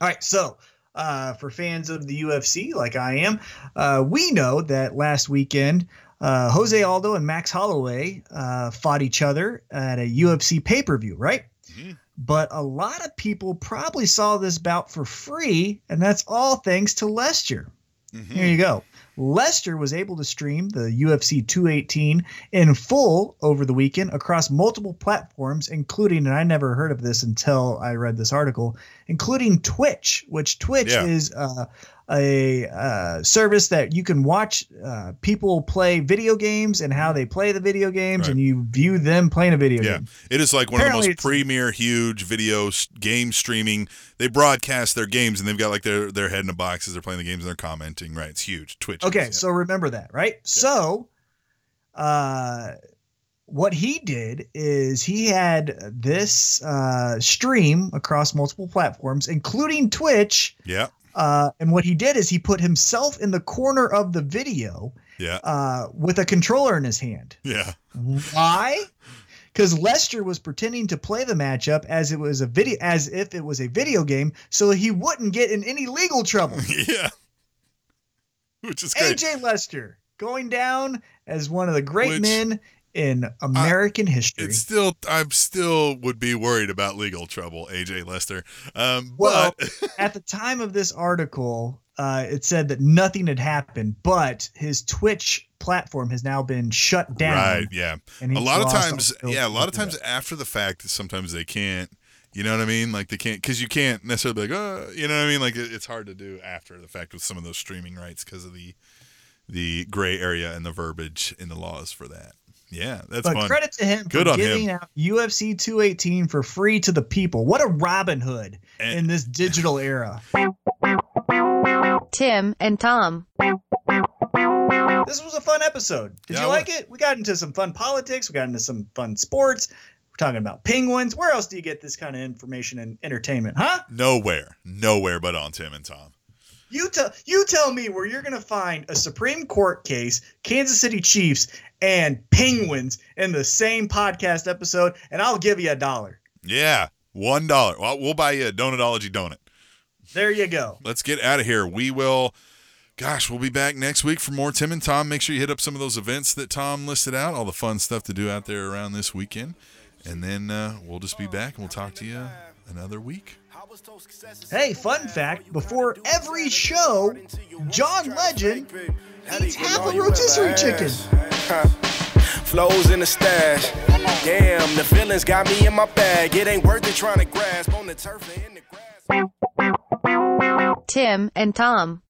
All right, so uh, for fans of the UFC, like I am, uh, we know that last weekend uh, Jose Aldo and Max Holloway uh, fought each other at a UFC pay per view, right? Mhm. But a lot of people probably saw this bout for free, and that's all thanks to Lester. Mhm. Here you go. Lester was able to stream the UFC 218 in full over the weekend across multiple platforms, including, and I never heard of this until I read this article, including Twitch, which Twitch Yeah. is uh, a uh, service that you can watch uh, people play video games and how they play the video games, Right. and you view them playing a video Yeah, game. it is like one of the most premier, huge video s- game streaming. They broadcast their games and they've got like their their head in a box as they're playing the games and they're commenting. Right, it's huge. Twitch. Okay, is, so remember that, right? So, uh, what he did is he had this uh, stream across multiple platforms, including Twitch. yeah, Uh, and what he did is he put himself in the corner of the video yeah, uh, with a controller in his hand. yeah, Why? Because Lester was pretending to play the matchup as it was a video, as if it was a video game, so he wouldn't get in any legal trouble. yeah. Which is great. AJ Lester going down as one of the great Which- men in American history. It's still, I'm still would be worried about legal trouble, AJ Lester. Um, Well, but At the time of this article, uh, it said that nothing had happened, but his Twitch platform has now been shut down. right, yeah. and a lot of times yeah a lot of times after the fact sometimes they can't you know what i mean like they can't because you can't necessarily be like oh you know what i mean like it, it's hard to do after the fact with some of those streaming rights because of the the gray area and the verbiage in the laws for that yeah that's But fun credit to him Good for on him. giving out UFC 218 for free to the people. What a Robin Hood And- in this digital era. Tim and Tom. This was a fun episode. Did Yeah, you like it? We got into some fun politics. We got into some fun sports. We're talking about penguins. Where else do you get this kind of information and entertainment, huh? nowhere nowhere but on tim and tom You tell you tell me where you're gonna find a Supreme Court case, Kansas City Chiefs, and Penguins in the same podcast episode, and I'll give you a dollar. yeah one dollar well we'll buy you a donutology donut There you go. let's get out of here. We will, gosh, we'll be back next week for more Tim and Tom. Make sure you hit up some of those events that Tom listed out, all the fun stuff to do out there around this weekend. And then uh, we'll just be back and we'll talk to you another week. Hey, fun fact: before every show, John Legend eats half a rotisserie chicken. Flows in the stash. Damn, the feelings got me in my bag. It ain't worth it trying to grasp on the turf or in the grass. Tim and Tom.